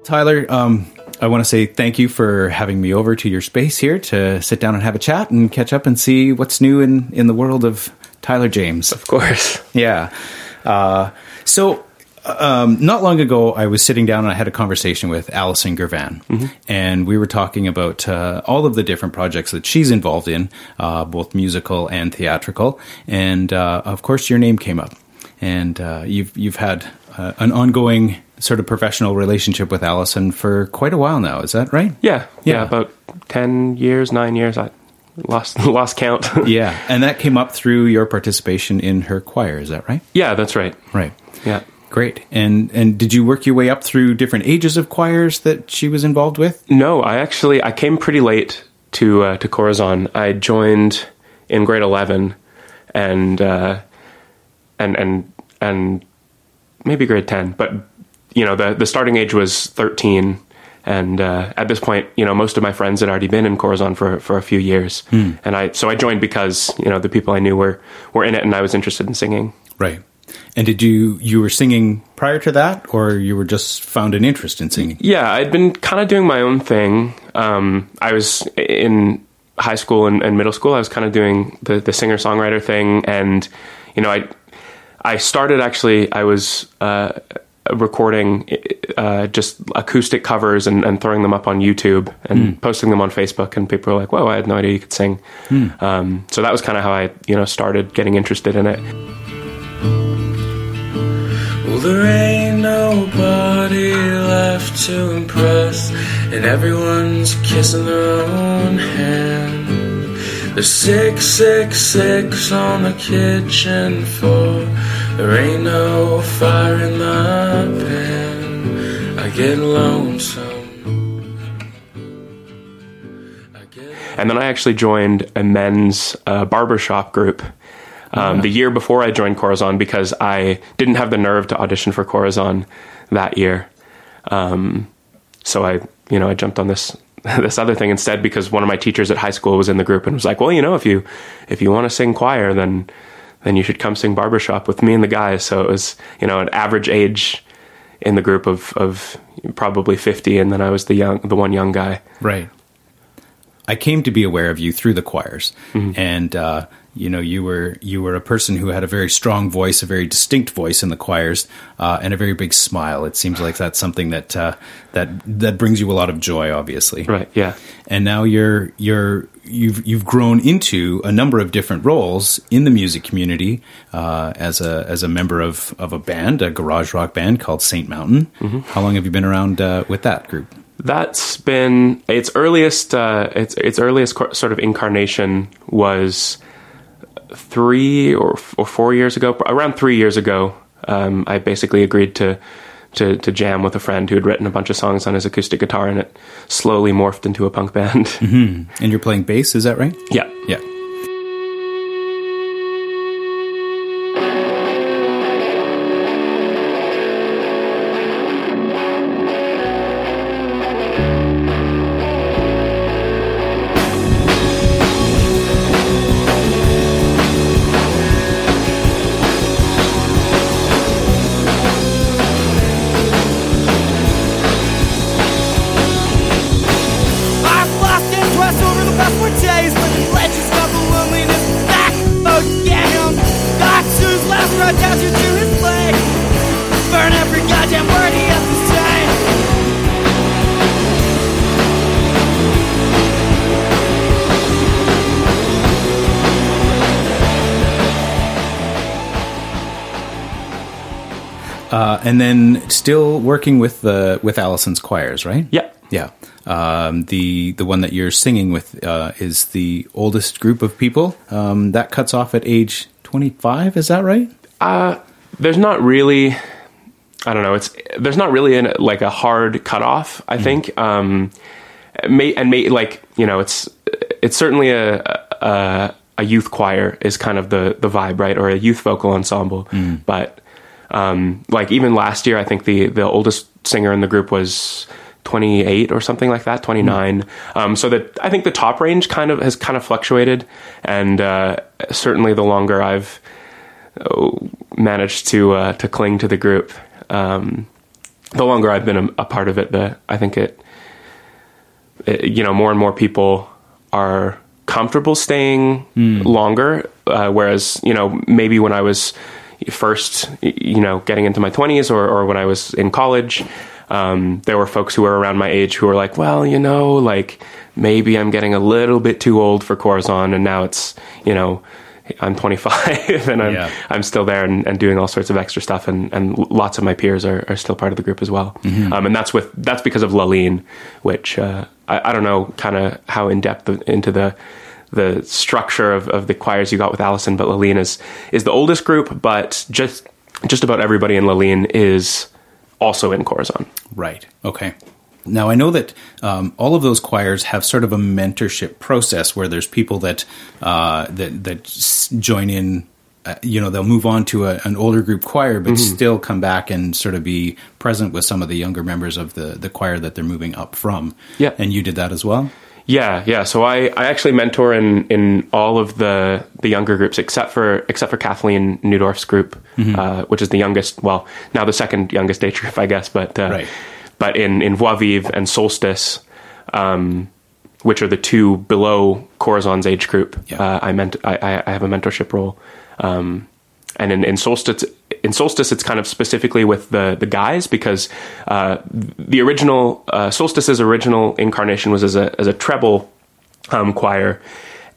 Tyler, um, I want to say thank you for having me over to your space here to sit down and have a chat and catch up and see what's new in, in the world of Tyler James. Of course. Yeah. Uh, so, um, not long ago, I was sitting down and I had a conversation with Allison Girvan, and we were talking about uh, all of the different projects that she's involved in, uh, both musical and theatrical. And uh, of course, your name came up, and uh, you've you've had uh, an ongoing sort of professional relationship with Allison for quite a while now. Is that right? Yeah, Yeah. yeah, about ten years, nine years. I lost [laughs] lost count. [laughs] Yeah, and that came up through your participation in her choir. Is that right? yeah, that's right. Right. Yeah. Great. And and did you work your way up through different ages of choirs that she was involved with? No, I actually I came pretty late to uh, to Corazon. I joined in grade eleven, and uh, and and and maybe grade ten. But you know, the the starting age was thirteen, and uh, at this point, you know, most of my friends had already been in Corazon for for a few years, and I so I joined because you know the people I knew were were in it, and I was interested in singing. Right. And did you you were singing prior to that, or you were just found an interest in singing? Yeah, I'd been kind of doing my own thing. Um, I was in high school and, and middle school. I was kind of doing the, the singer songwriter thing, and you know, I I started actually. I was uh, recording uh, just acoustic covers and, and throwing them up on YouTube and posting them on Facebook, and people were like, "Whoa, I had no idea you could sing." Um, so that was kind of how I you know started getting interested in it. Well, there ain't nobody left to impress, and everyone's kissing their own hand. There's six, six, six on the kitchen floor. There ain't no fire in the pan. I get lonesome. I get And then I actually joined a men's uh, barbershop group um, the year before I joined Corazon because I didn't have the nerve to audition for Corazon that year. Um, so I, you know, I jumped on this [laughs] this other thing instead because one of my teachers at high school was in the group and was like, "Well, you know, if you if you want to sing choir, then then you should come sing barbershop with me and the guys." So it was, you know, an average age in the group of of probably 50 and then I was the young the one young guy. Right. I came to be aware of you through the choirs, and uh, you know you were you were a person who had a very strong voice, a very distinct voice in the choirs, uh, and a very big smile. It seems like that's something that uh, that that brings you a lot of joy, obviously. Right, yeah. And now you're you're you've you've grown into a number of different roles in the music community uh, as a as a member of of a band, a garage rock band called Saint Mountain. How long have you been around uh, with that group? That's been its earliest. Uh, its its earliest sort of incarnation was three or, or four years ago. Around three years ago, um, I basically agreed to to to jam with a friend who had written a bunch of songs on his acoustic guitar, and it slowly morphed into a punk band. And you're playing bass, is that right? yeah, Yeah. And then still working with the with Allison's choirs, right? yeah. Yeah. Um, the the one that you're singing with uh, is the oldest group of people. Um, that cuts off at age 25. Is that right? there's not really i don't know it's there's not really an, like a hard cutoff i think um may and may like you know it's it's certainly a a, a youth choir is kind of the the vibe right or a youth vocal ensemble but um like even last year i think the the oldest singer in the group was 28 or something like that 29 um so that i think the top range kind of has kind of fluctuated and uh certainly the longer i've managed to uh, to cling to the group. Um, the longer I've been a, a part of it, the I think it, it, you know, more and more people are comfortable staying longer. Uh, whereas, you know, maybe when I was first, you know, getting into my twenties or, or when I was in college, um, there were folks who were around my age who were like, well, you know, like maybe I'm getting a little bit too old for Corazon, and now it's, you know. I'm 25 [laughs] and I'm Yeah. I'm still there and, and doing all sorts of extra stuff, and, and lots of my peers are, are still part of the group as well. Um, and that's with that's because of Laline, which uh, I, I don't know kind of how in depth into the the structure of, of the choirs you got with Allison, but Laline is is the oldest group, but just just about everybody in Laline is also in Corazon. Right. Okay. Now I know that um, all of those choirs have sort of a mentorship process where there's people that uh, that that join in. Uh, you know, they'll move on to a, an older group choir, but still come back and sort of be present with some of the younger members of the the choir that they're moving up from. Yeah. and you did that as well. Yeah, yeah. So I, I actually mentor in, in all of the, the younger groups except for except for Kathleen Newdorf's group, uh, which is the youngest. Well, now the second youngest age [laughs] group, I guess. But uh, Right. but in in Voix Vive and Solstice, um, which are the two below Corazon's age group, Yeah. uh, I meant I, I I have a mentorship role. Um, and in, in solstice in solstice it's kind of specifically with the the guys because uh, the original uh, solstice's original incarnation was as a as a treble um, choir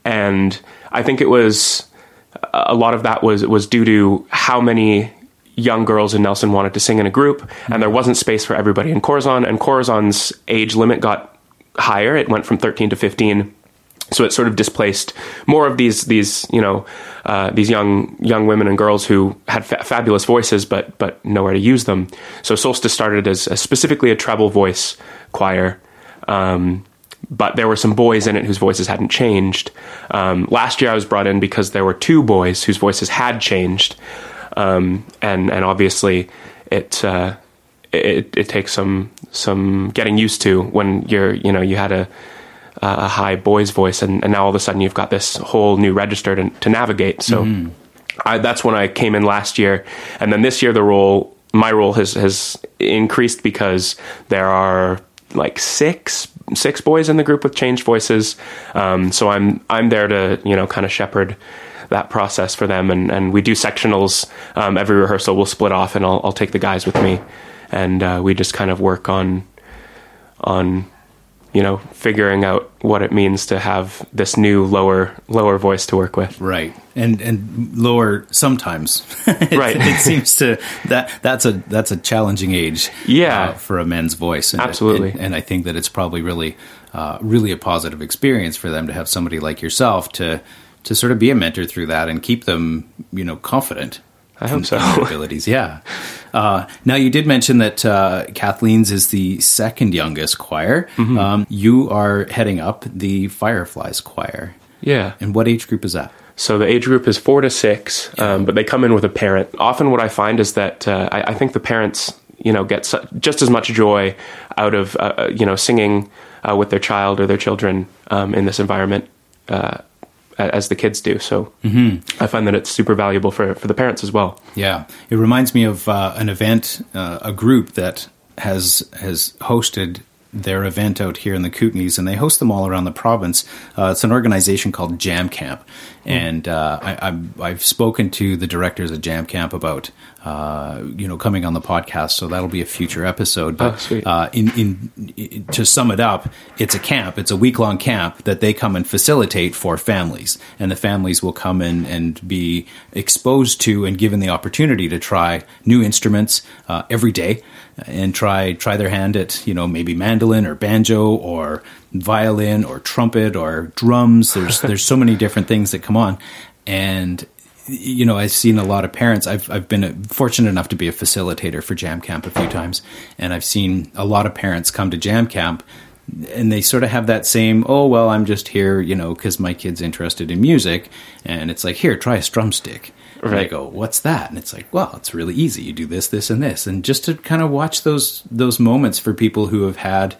and i think it was a lot of that was was due to how many young girls in Nelson wanted to sing in a group, and there wasn't space for everybody in Corazon. And Corazon's age limit got higher; it went from thirteen to fifteen. So it sort of displaced more of these these you know uh, these young young women and girls who had fa- fabulous voices but but nowhere to use them. So Solstice started as, as specifically a treble voice choir. Um, but there were some boys in it whose voices hadn't changed. Um, last year I was brought in because there were two boys whose voices had changed, um, and and obviously it, uh, it it takes some some getting used to when you're you know you had a a high boy's voice and, and now all of a sudden you've got this whole new register to, to navigate. So I, that's when I came in last year, and then this year the role my role has has increased because there are like six six boys in the group with changed voices. Um, so I'm I'm there to you know kind of shepherd that process for them, and and we do sectionals um, every rehearsal. We'll split off, and I'll I'll take the guys with me, and uh, we just kind of work on on you know figuring out what it means to have this new lower lower voice to work with. Right, and and lower sometimes. [laughs] it, Right. it seems to that that's a that's a challenging age. Yeah. uh, for a men's voice. And Absolutely. and, and I think that it's probably really, uh, really a positive experience for them to have somebody like yourself to to sort of be a mentor through that and keep them, you know, confident. I hope so. [laughs] abilities. Yeah. Uh, now you did mention that uh, Kathleen's is the second youngest choir. Mm-hmm. Um, you are heading up the Fireflies choir. Yeah. And what age group is that? So the age group is four to six, um, but they come in with a parent. Often, what I find is that uh, I, I think the parents, you know, get su- just as much joy out of uh, uh, you know singing uh, with their child or their children um, in this environment uh, as the kids do. So I find that it's super valuable for for the parents as well. Yeah, it reminds me of uh, an event, uh, a group that has has hosted their event out here in the Kootenays, and they host them all around the province. Uh, it's an organization called Jam Camp, and uh, I, I've, I've spoken to the directors of Jam Camp about uh, you know coming on the podcast, so that'll be a future episode. But Oh, sweet. uh, in, in, in to sum it up, it's a camp. It's a week long camp that they come and facilitate for families, and the families will come in and be exposed to and given the opportunity to try new instruments uh, every day, and try try their hand at you know maybe mandolin or banjo or violin or trumpet or drums. There's there's so many different things that come on, and you know, I've seen a lot of parents. I've I've been fortunate enough to be a facilitator for Jam Camp a few times, and I've seen a lot of parents come to Jam Camp, and they sort of have that same, oh well, I'm just here, you know, because my kid's interested in music, and it's like, here, try a strum stick. And I go, what's that? And it's like, well, it's really easy. You do this, this, and this, and just to kind of watch those those moments for people who have had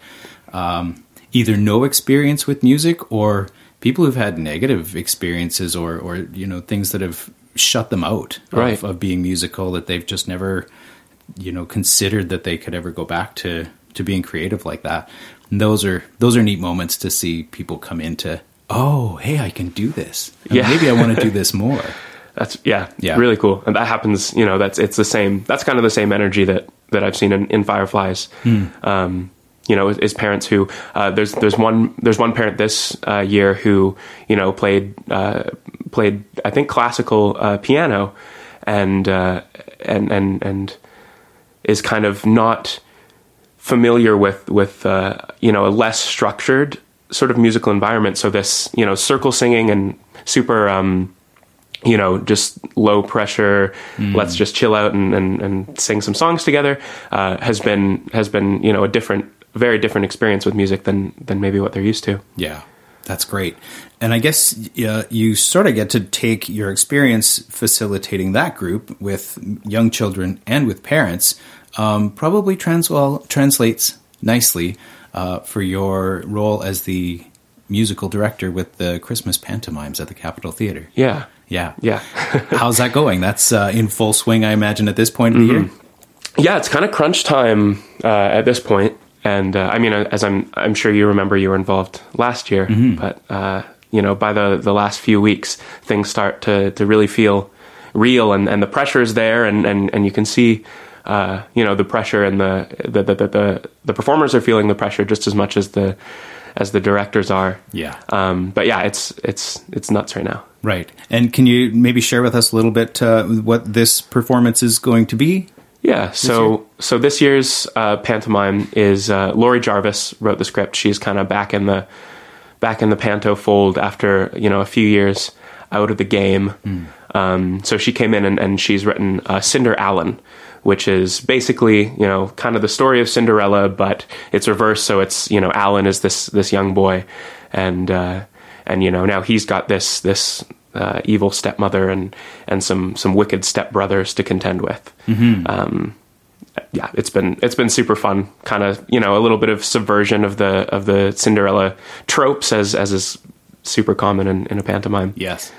um, either no experience with music or people who've had negative experiences or or you know things that have shut them out Right. of, of being musical that they've just never you know considered that they could ever go back to to being creative like that and those are those are neat moments to see people come into oh hey i can do this And Yeah. maybe i want to do [laughs] this more That's yeah, Yeah. really cool. And that happens, you know, that's it's the same. That's kind of the same energy that that I've seen in, in Fireflies. Um, you know, is, is parents who uh, there's there's one there's one parent this uh, year who you know played uh, played I think classical uh, piano and uh, and and and is kind of not familiar with with uh, you know a less structured sort of musical environment. So this you know circle singing and super um, you know just low pressure. Let's just chill out and, and, and sing some songs together uh, has been has been you know a different very different experience with music than than maybe what they're used to. Yeah, that's great. And I guess uh, you sort of get to take your experience facilitating that group with young children and with parents, um, probably trans- well, translates nicely uh, for your role as the musical director with the Christmas pantomimes at the Capitol Theater. Yeah, Yeah. yeah. [laughs] How's that going? That's uh, in full swing, I imagine, at this point of the year. yeah, it's kind of crunch time uh, at this point. And uh, I mean, as I'm, I'm sure you remember, you were involved last year. But uh, you know, by the the last few weeks, things start to to really feel real, and, and the pressure is there, and, and, and you can see, uh, you know, the pressure, and the the, the the the the performers are feeling the pressure just as much as the as the directors are. Yeah. Um, but yeah, it's it's it's nuts right now. Right. And can you maybe share with us a little bit uh, what this performance is going to be? Yeah. So so this year's uh, pantomime is uh, Laurie Jarvis wrote the script. She's kind of back in the back in the panto fold after you know a few years out of the game. Um, so she came in and, and she's written uh, Cinder Allen, which is basically you know kind of the story of Cinderella, but it's reversed. So it's you know Alan is this this young boy, and uh, and you know now he's got this this uh, evil stepmother and and some some wicked stepbrothers to contend with. Um, yeah, it's been it's been super fun. Kind of you know a little bit of subversion of the of the Cinderella tropes as as is super common in, in a pantomime. Yes.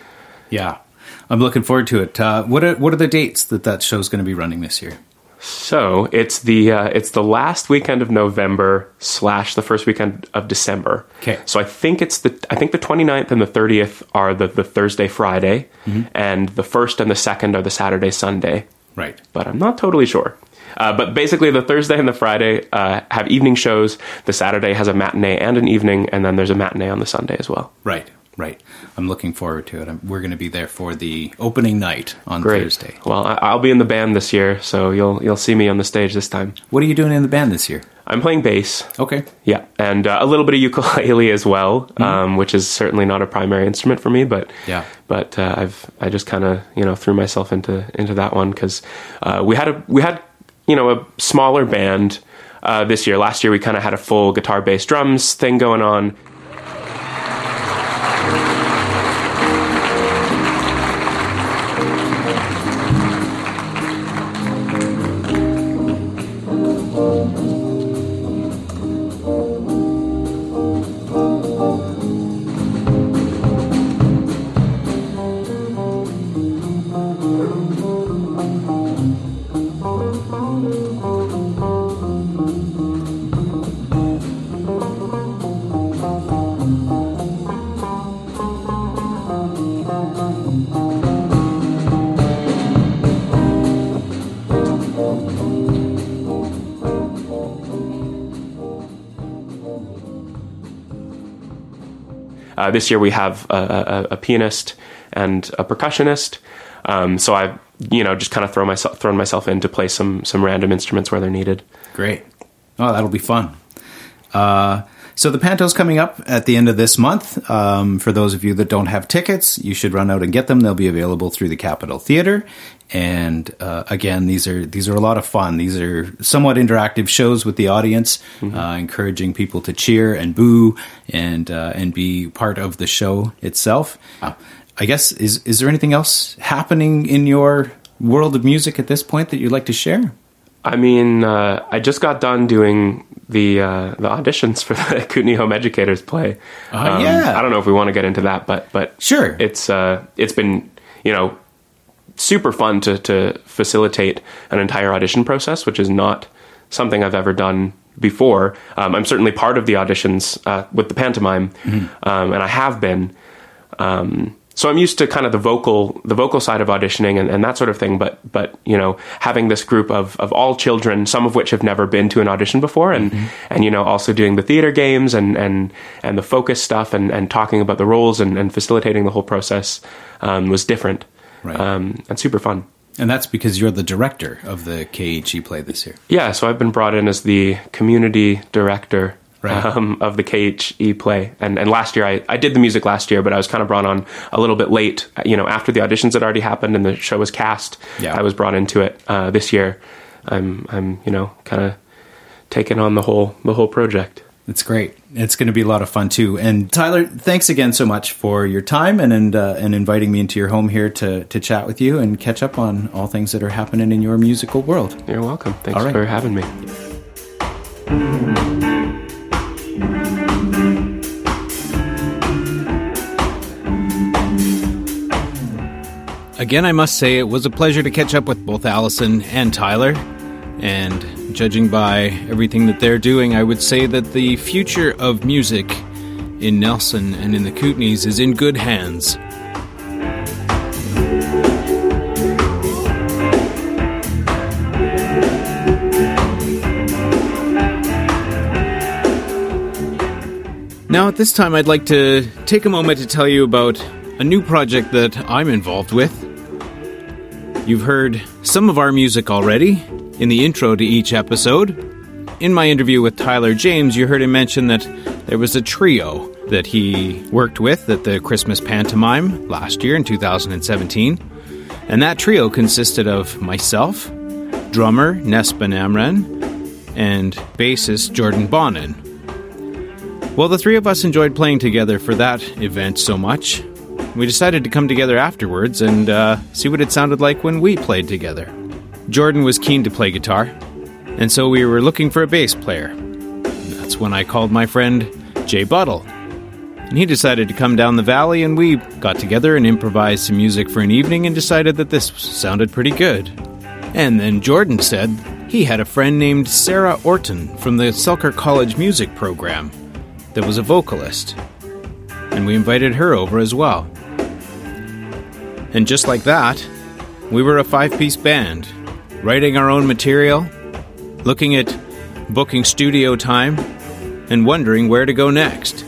Yeah. I'm looking forward to it. Uh, what are what are the dates that that show's going to be running this year? So it's the uh, it's the last weekend of November slash the first weekend of December. Okay. So I think it's the I think the 29th and the 30th are the, the Thursday Friday, and the first and the second are the Saturday Sunday. Right. But I'm not totally sure. Uh, but basically, the Thursday and the Friday uh, have evening shows. The Saturday has a matinee and an evening, and then there's a matinee on the Sunday as well. Right. Right. I'm looking forward to it. I'm, we're going to be there for the opening night on Great. Thursday. Well, I, I'll be in the band this year, so you'll you'll see me on the stage this time. What are you doing in the band this year? I'm playing bass. Okay. Yeah, and uh, a little bit of ukulele as well, um, which is certainly not a primary instrument for me, but Yeah. but uh, I've I just kind of you know threw myself into into that one because uh, we had a we had you know a smaller band uh, this year. Last year we kind of had a full guitar, bass, drums thing going on. This year we have a, a, a pianist and a percussionist. Um, so I've you know just kind of thrown myself thrown myself in to play some some random instruments where they're needed. Great. Oh, that'll be fun. Uh, so the Panto's coming up at the end of this month. Um, for those of you that don't have tickets, you should run out and get them. They'll be available through the Capitol Theater. And uh, again, these are these are a lot of fun. These are somewhat interactive shows with the audience, uh, encouraging people to cheer and boo and uh, and be part of the show itself. I guess is is there anything else happening in your world of music at this point that you'd like to share? I mean, uh, I just got done doing the uh, the auditions for the [laughs] Kootenay Home Educators play. Uh, yeah. I don't know if we want to get into that, but but Sure. it's uh, it's been you know super fun to to facilitate an entire audition process, which is not something I've ever done before. Um, I'm certainly part of the auditions uh, with the pantomime, um, and I have been. Um, so I'm used to kind of the vocal, the vocal side of auditioning and, and that sort of thing. But, but you know, having this group of, of all children, some of which have never been to an audition before, and and you know, also doing the theater games and and and the focus stuff and and talking about the roles and, and facilitating the whole process um, was different, Right. um, and super fun. And that's because you're the director of the KHE play this year. Yeah, so I've been brought in as the community director Right. um, of the KHE play, and and last year I, I did the music last year, but I was kind of brought on a little bit late. You know, after the auditions had already happened and the show was cast, Yeah. I was brought into it uh, this year. I'm I'm you know kind of taking on the whole the whole project. It's great. It's going to be a lot of fun too. And Tyler, thanks again so much for your time and and, uh, and inviting me into your home here to to chat with you and catch up on all things that are happening in your musical world. You're welcome. Thanks All right. for having me. Again, I must say it was a pleasure to catch up with both Allison and Tyler. And judging by everything that they're doing, I would say that the future of music in Nelson and in the Kootenays is in good hands. Now, at this time, I'd like to take a moment to tell you about a new project that I'm involved with. You've heard some of our music already in the intro to each episode. In my interview with Tyler James, you heard him mention that there was a trio that he worked with at the Christmas pantomime last year in 2017. And that trio consisted of myself, drummer Nespan Amran, and bassist Jordan Bonin. Well, the three of us enjoyed playing together for that event so much, we decided to come together afterwards and uh, see what it sounded like when we played together. Jordan was keen to play guitar, and so we were looking for a bass player. That's when I called my friend Jay Buttle. And he decided to come down the valley, and we got together and improvised some music for an evening and decided that this sounded pretty good. And then Jordan said he had a friend named Sarah Orton from the Selkirk College music program that was a vocalist. And we invited her over as well. And just like that, we were a five piece band, writing our own material, looking at booking studio time, and wondering where to go next.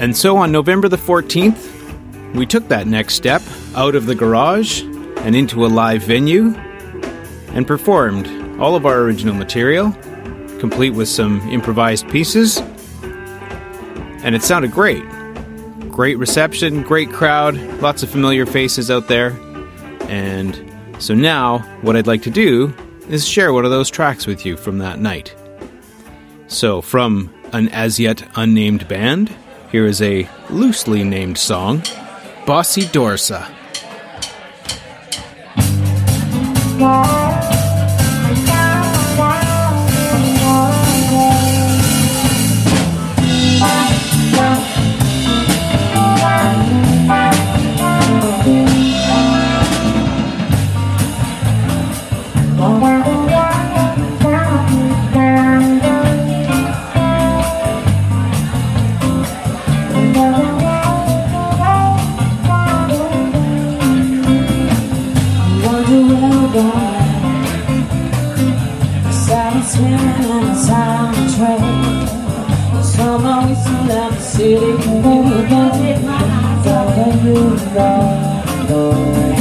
And so on November the 14th, we took that next step out of the garage and into a live venue and performed all of our original material, complete with some improvised pieces. And it sounded great. Great reception, great crowd, lots of familiar faces out there. And so now, what I'd like to do is share one of those tracks with you from that night. So, from an as yet unnamed band, here is a loosely named song Bossy Dorsa. You, Lord.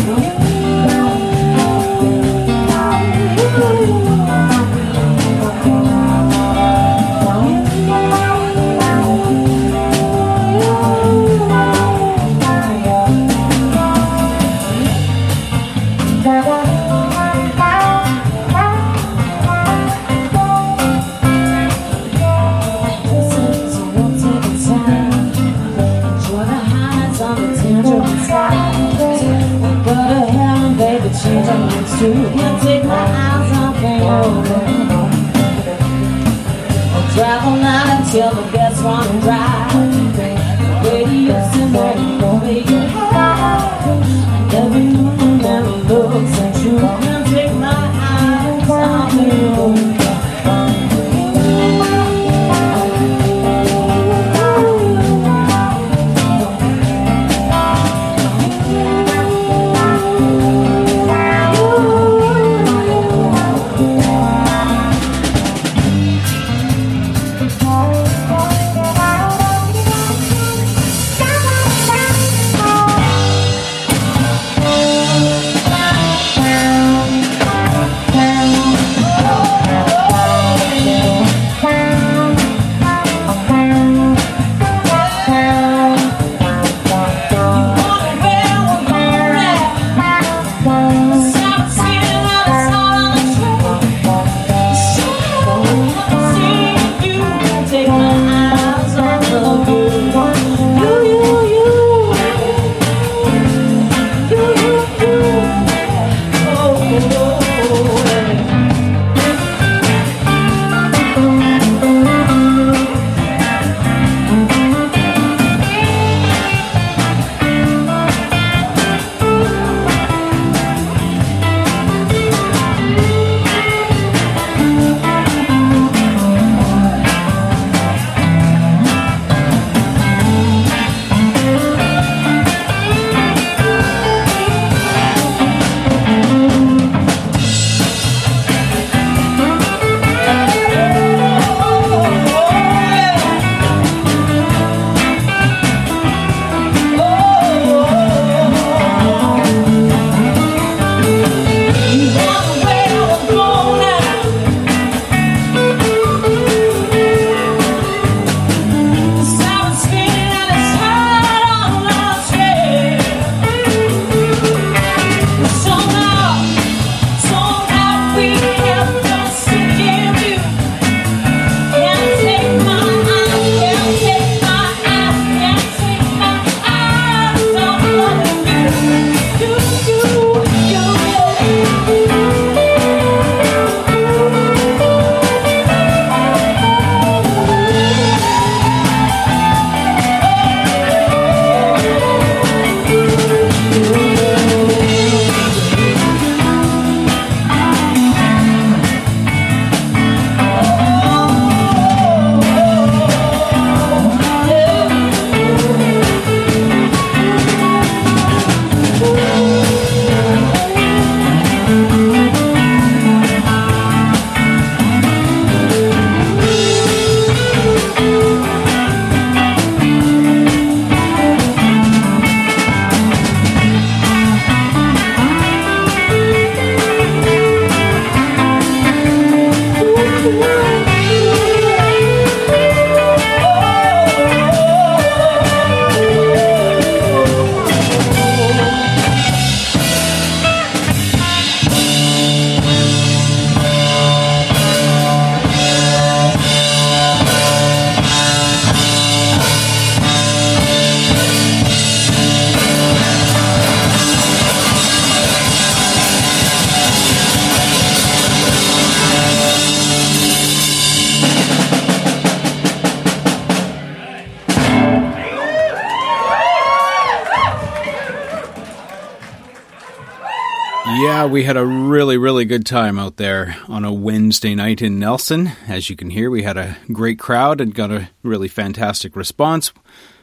We had a really, really good time out there on a Wednesday night in Nelson. As you can hear, we had a great crowd and got a really fantastic response.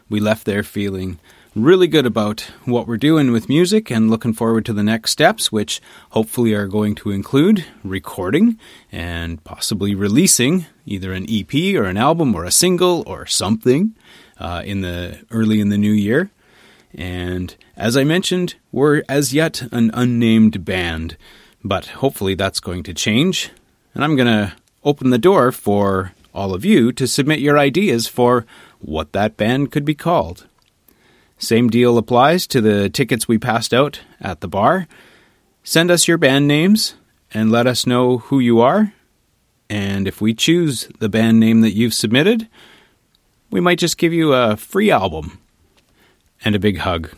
We left there feeling really good about what we're doing with music and looking forward to the next steps, which hopefully are going to include recording and possibly releasing either an EP or an album or a single or something uh, in the early in the new year. And as I mentioned, we're as yet an unnamed band, but hopefully that's going to change. And I'm going to open the door for all of you to submit your ideas for what that band could be called. Same deal applies to the tickets we passed out at the bar. Send us your band names and let us know who you are. And if we choose the band name that you've submitted, we might just give you a free album and a big hug.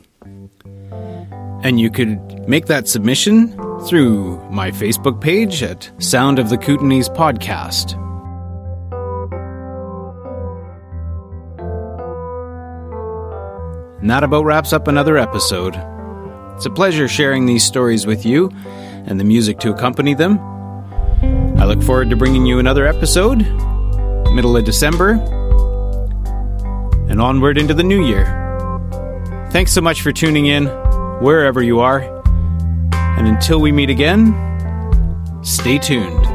And you could make that submission through my Facebook page at Sound of the Kootenays Podcast. And that about wraps up another episode. It's a pleasure sharing these stories with you and the music to accompany them. I look forward to bringing you another episode, middle of December, and onward into the new year. Thanks so much for tuning in, wherever you are. And until we meet again, stay tuned.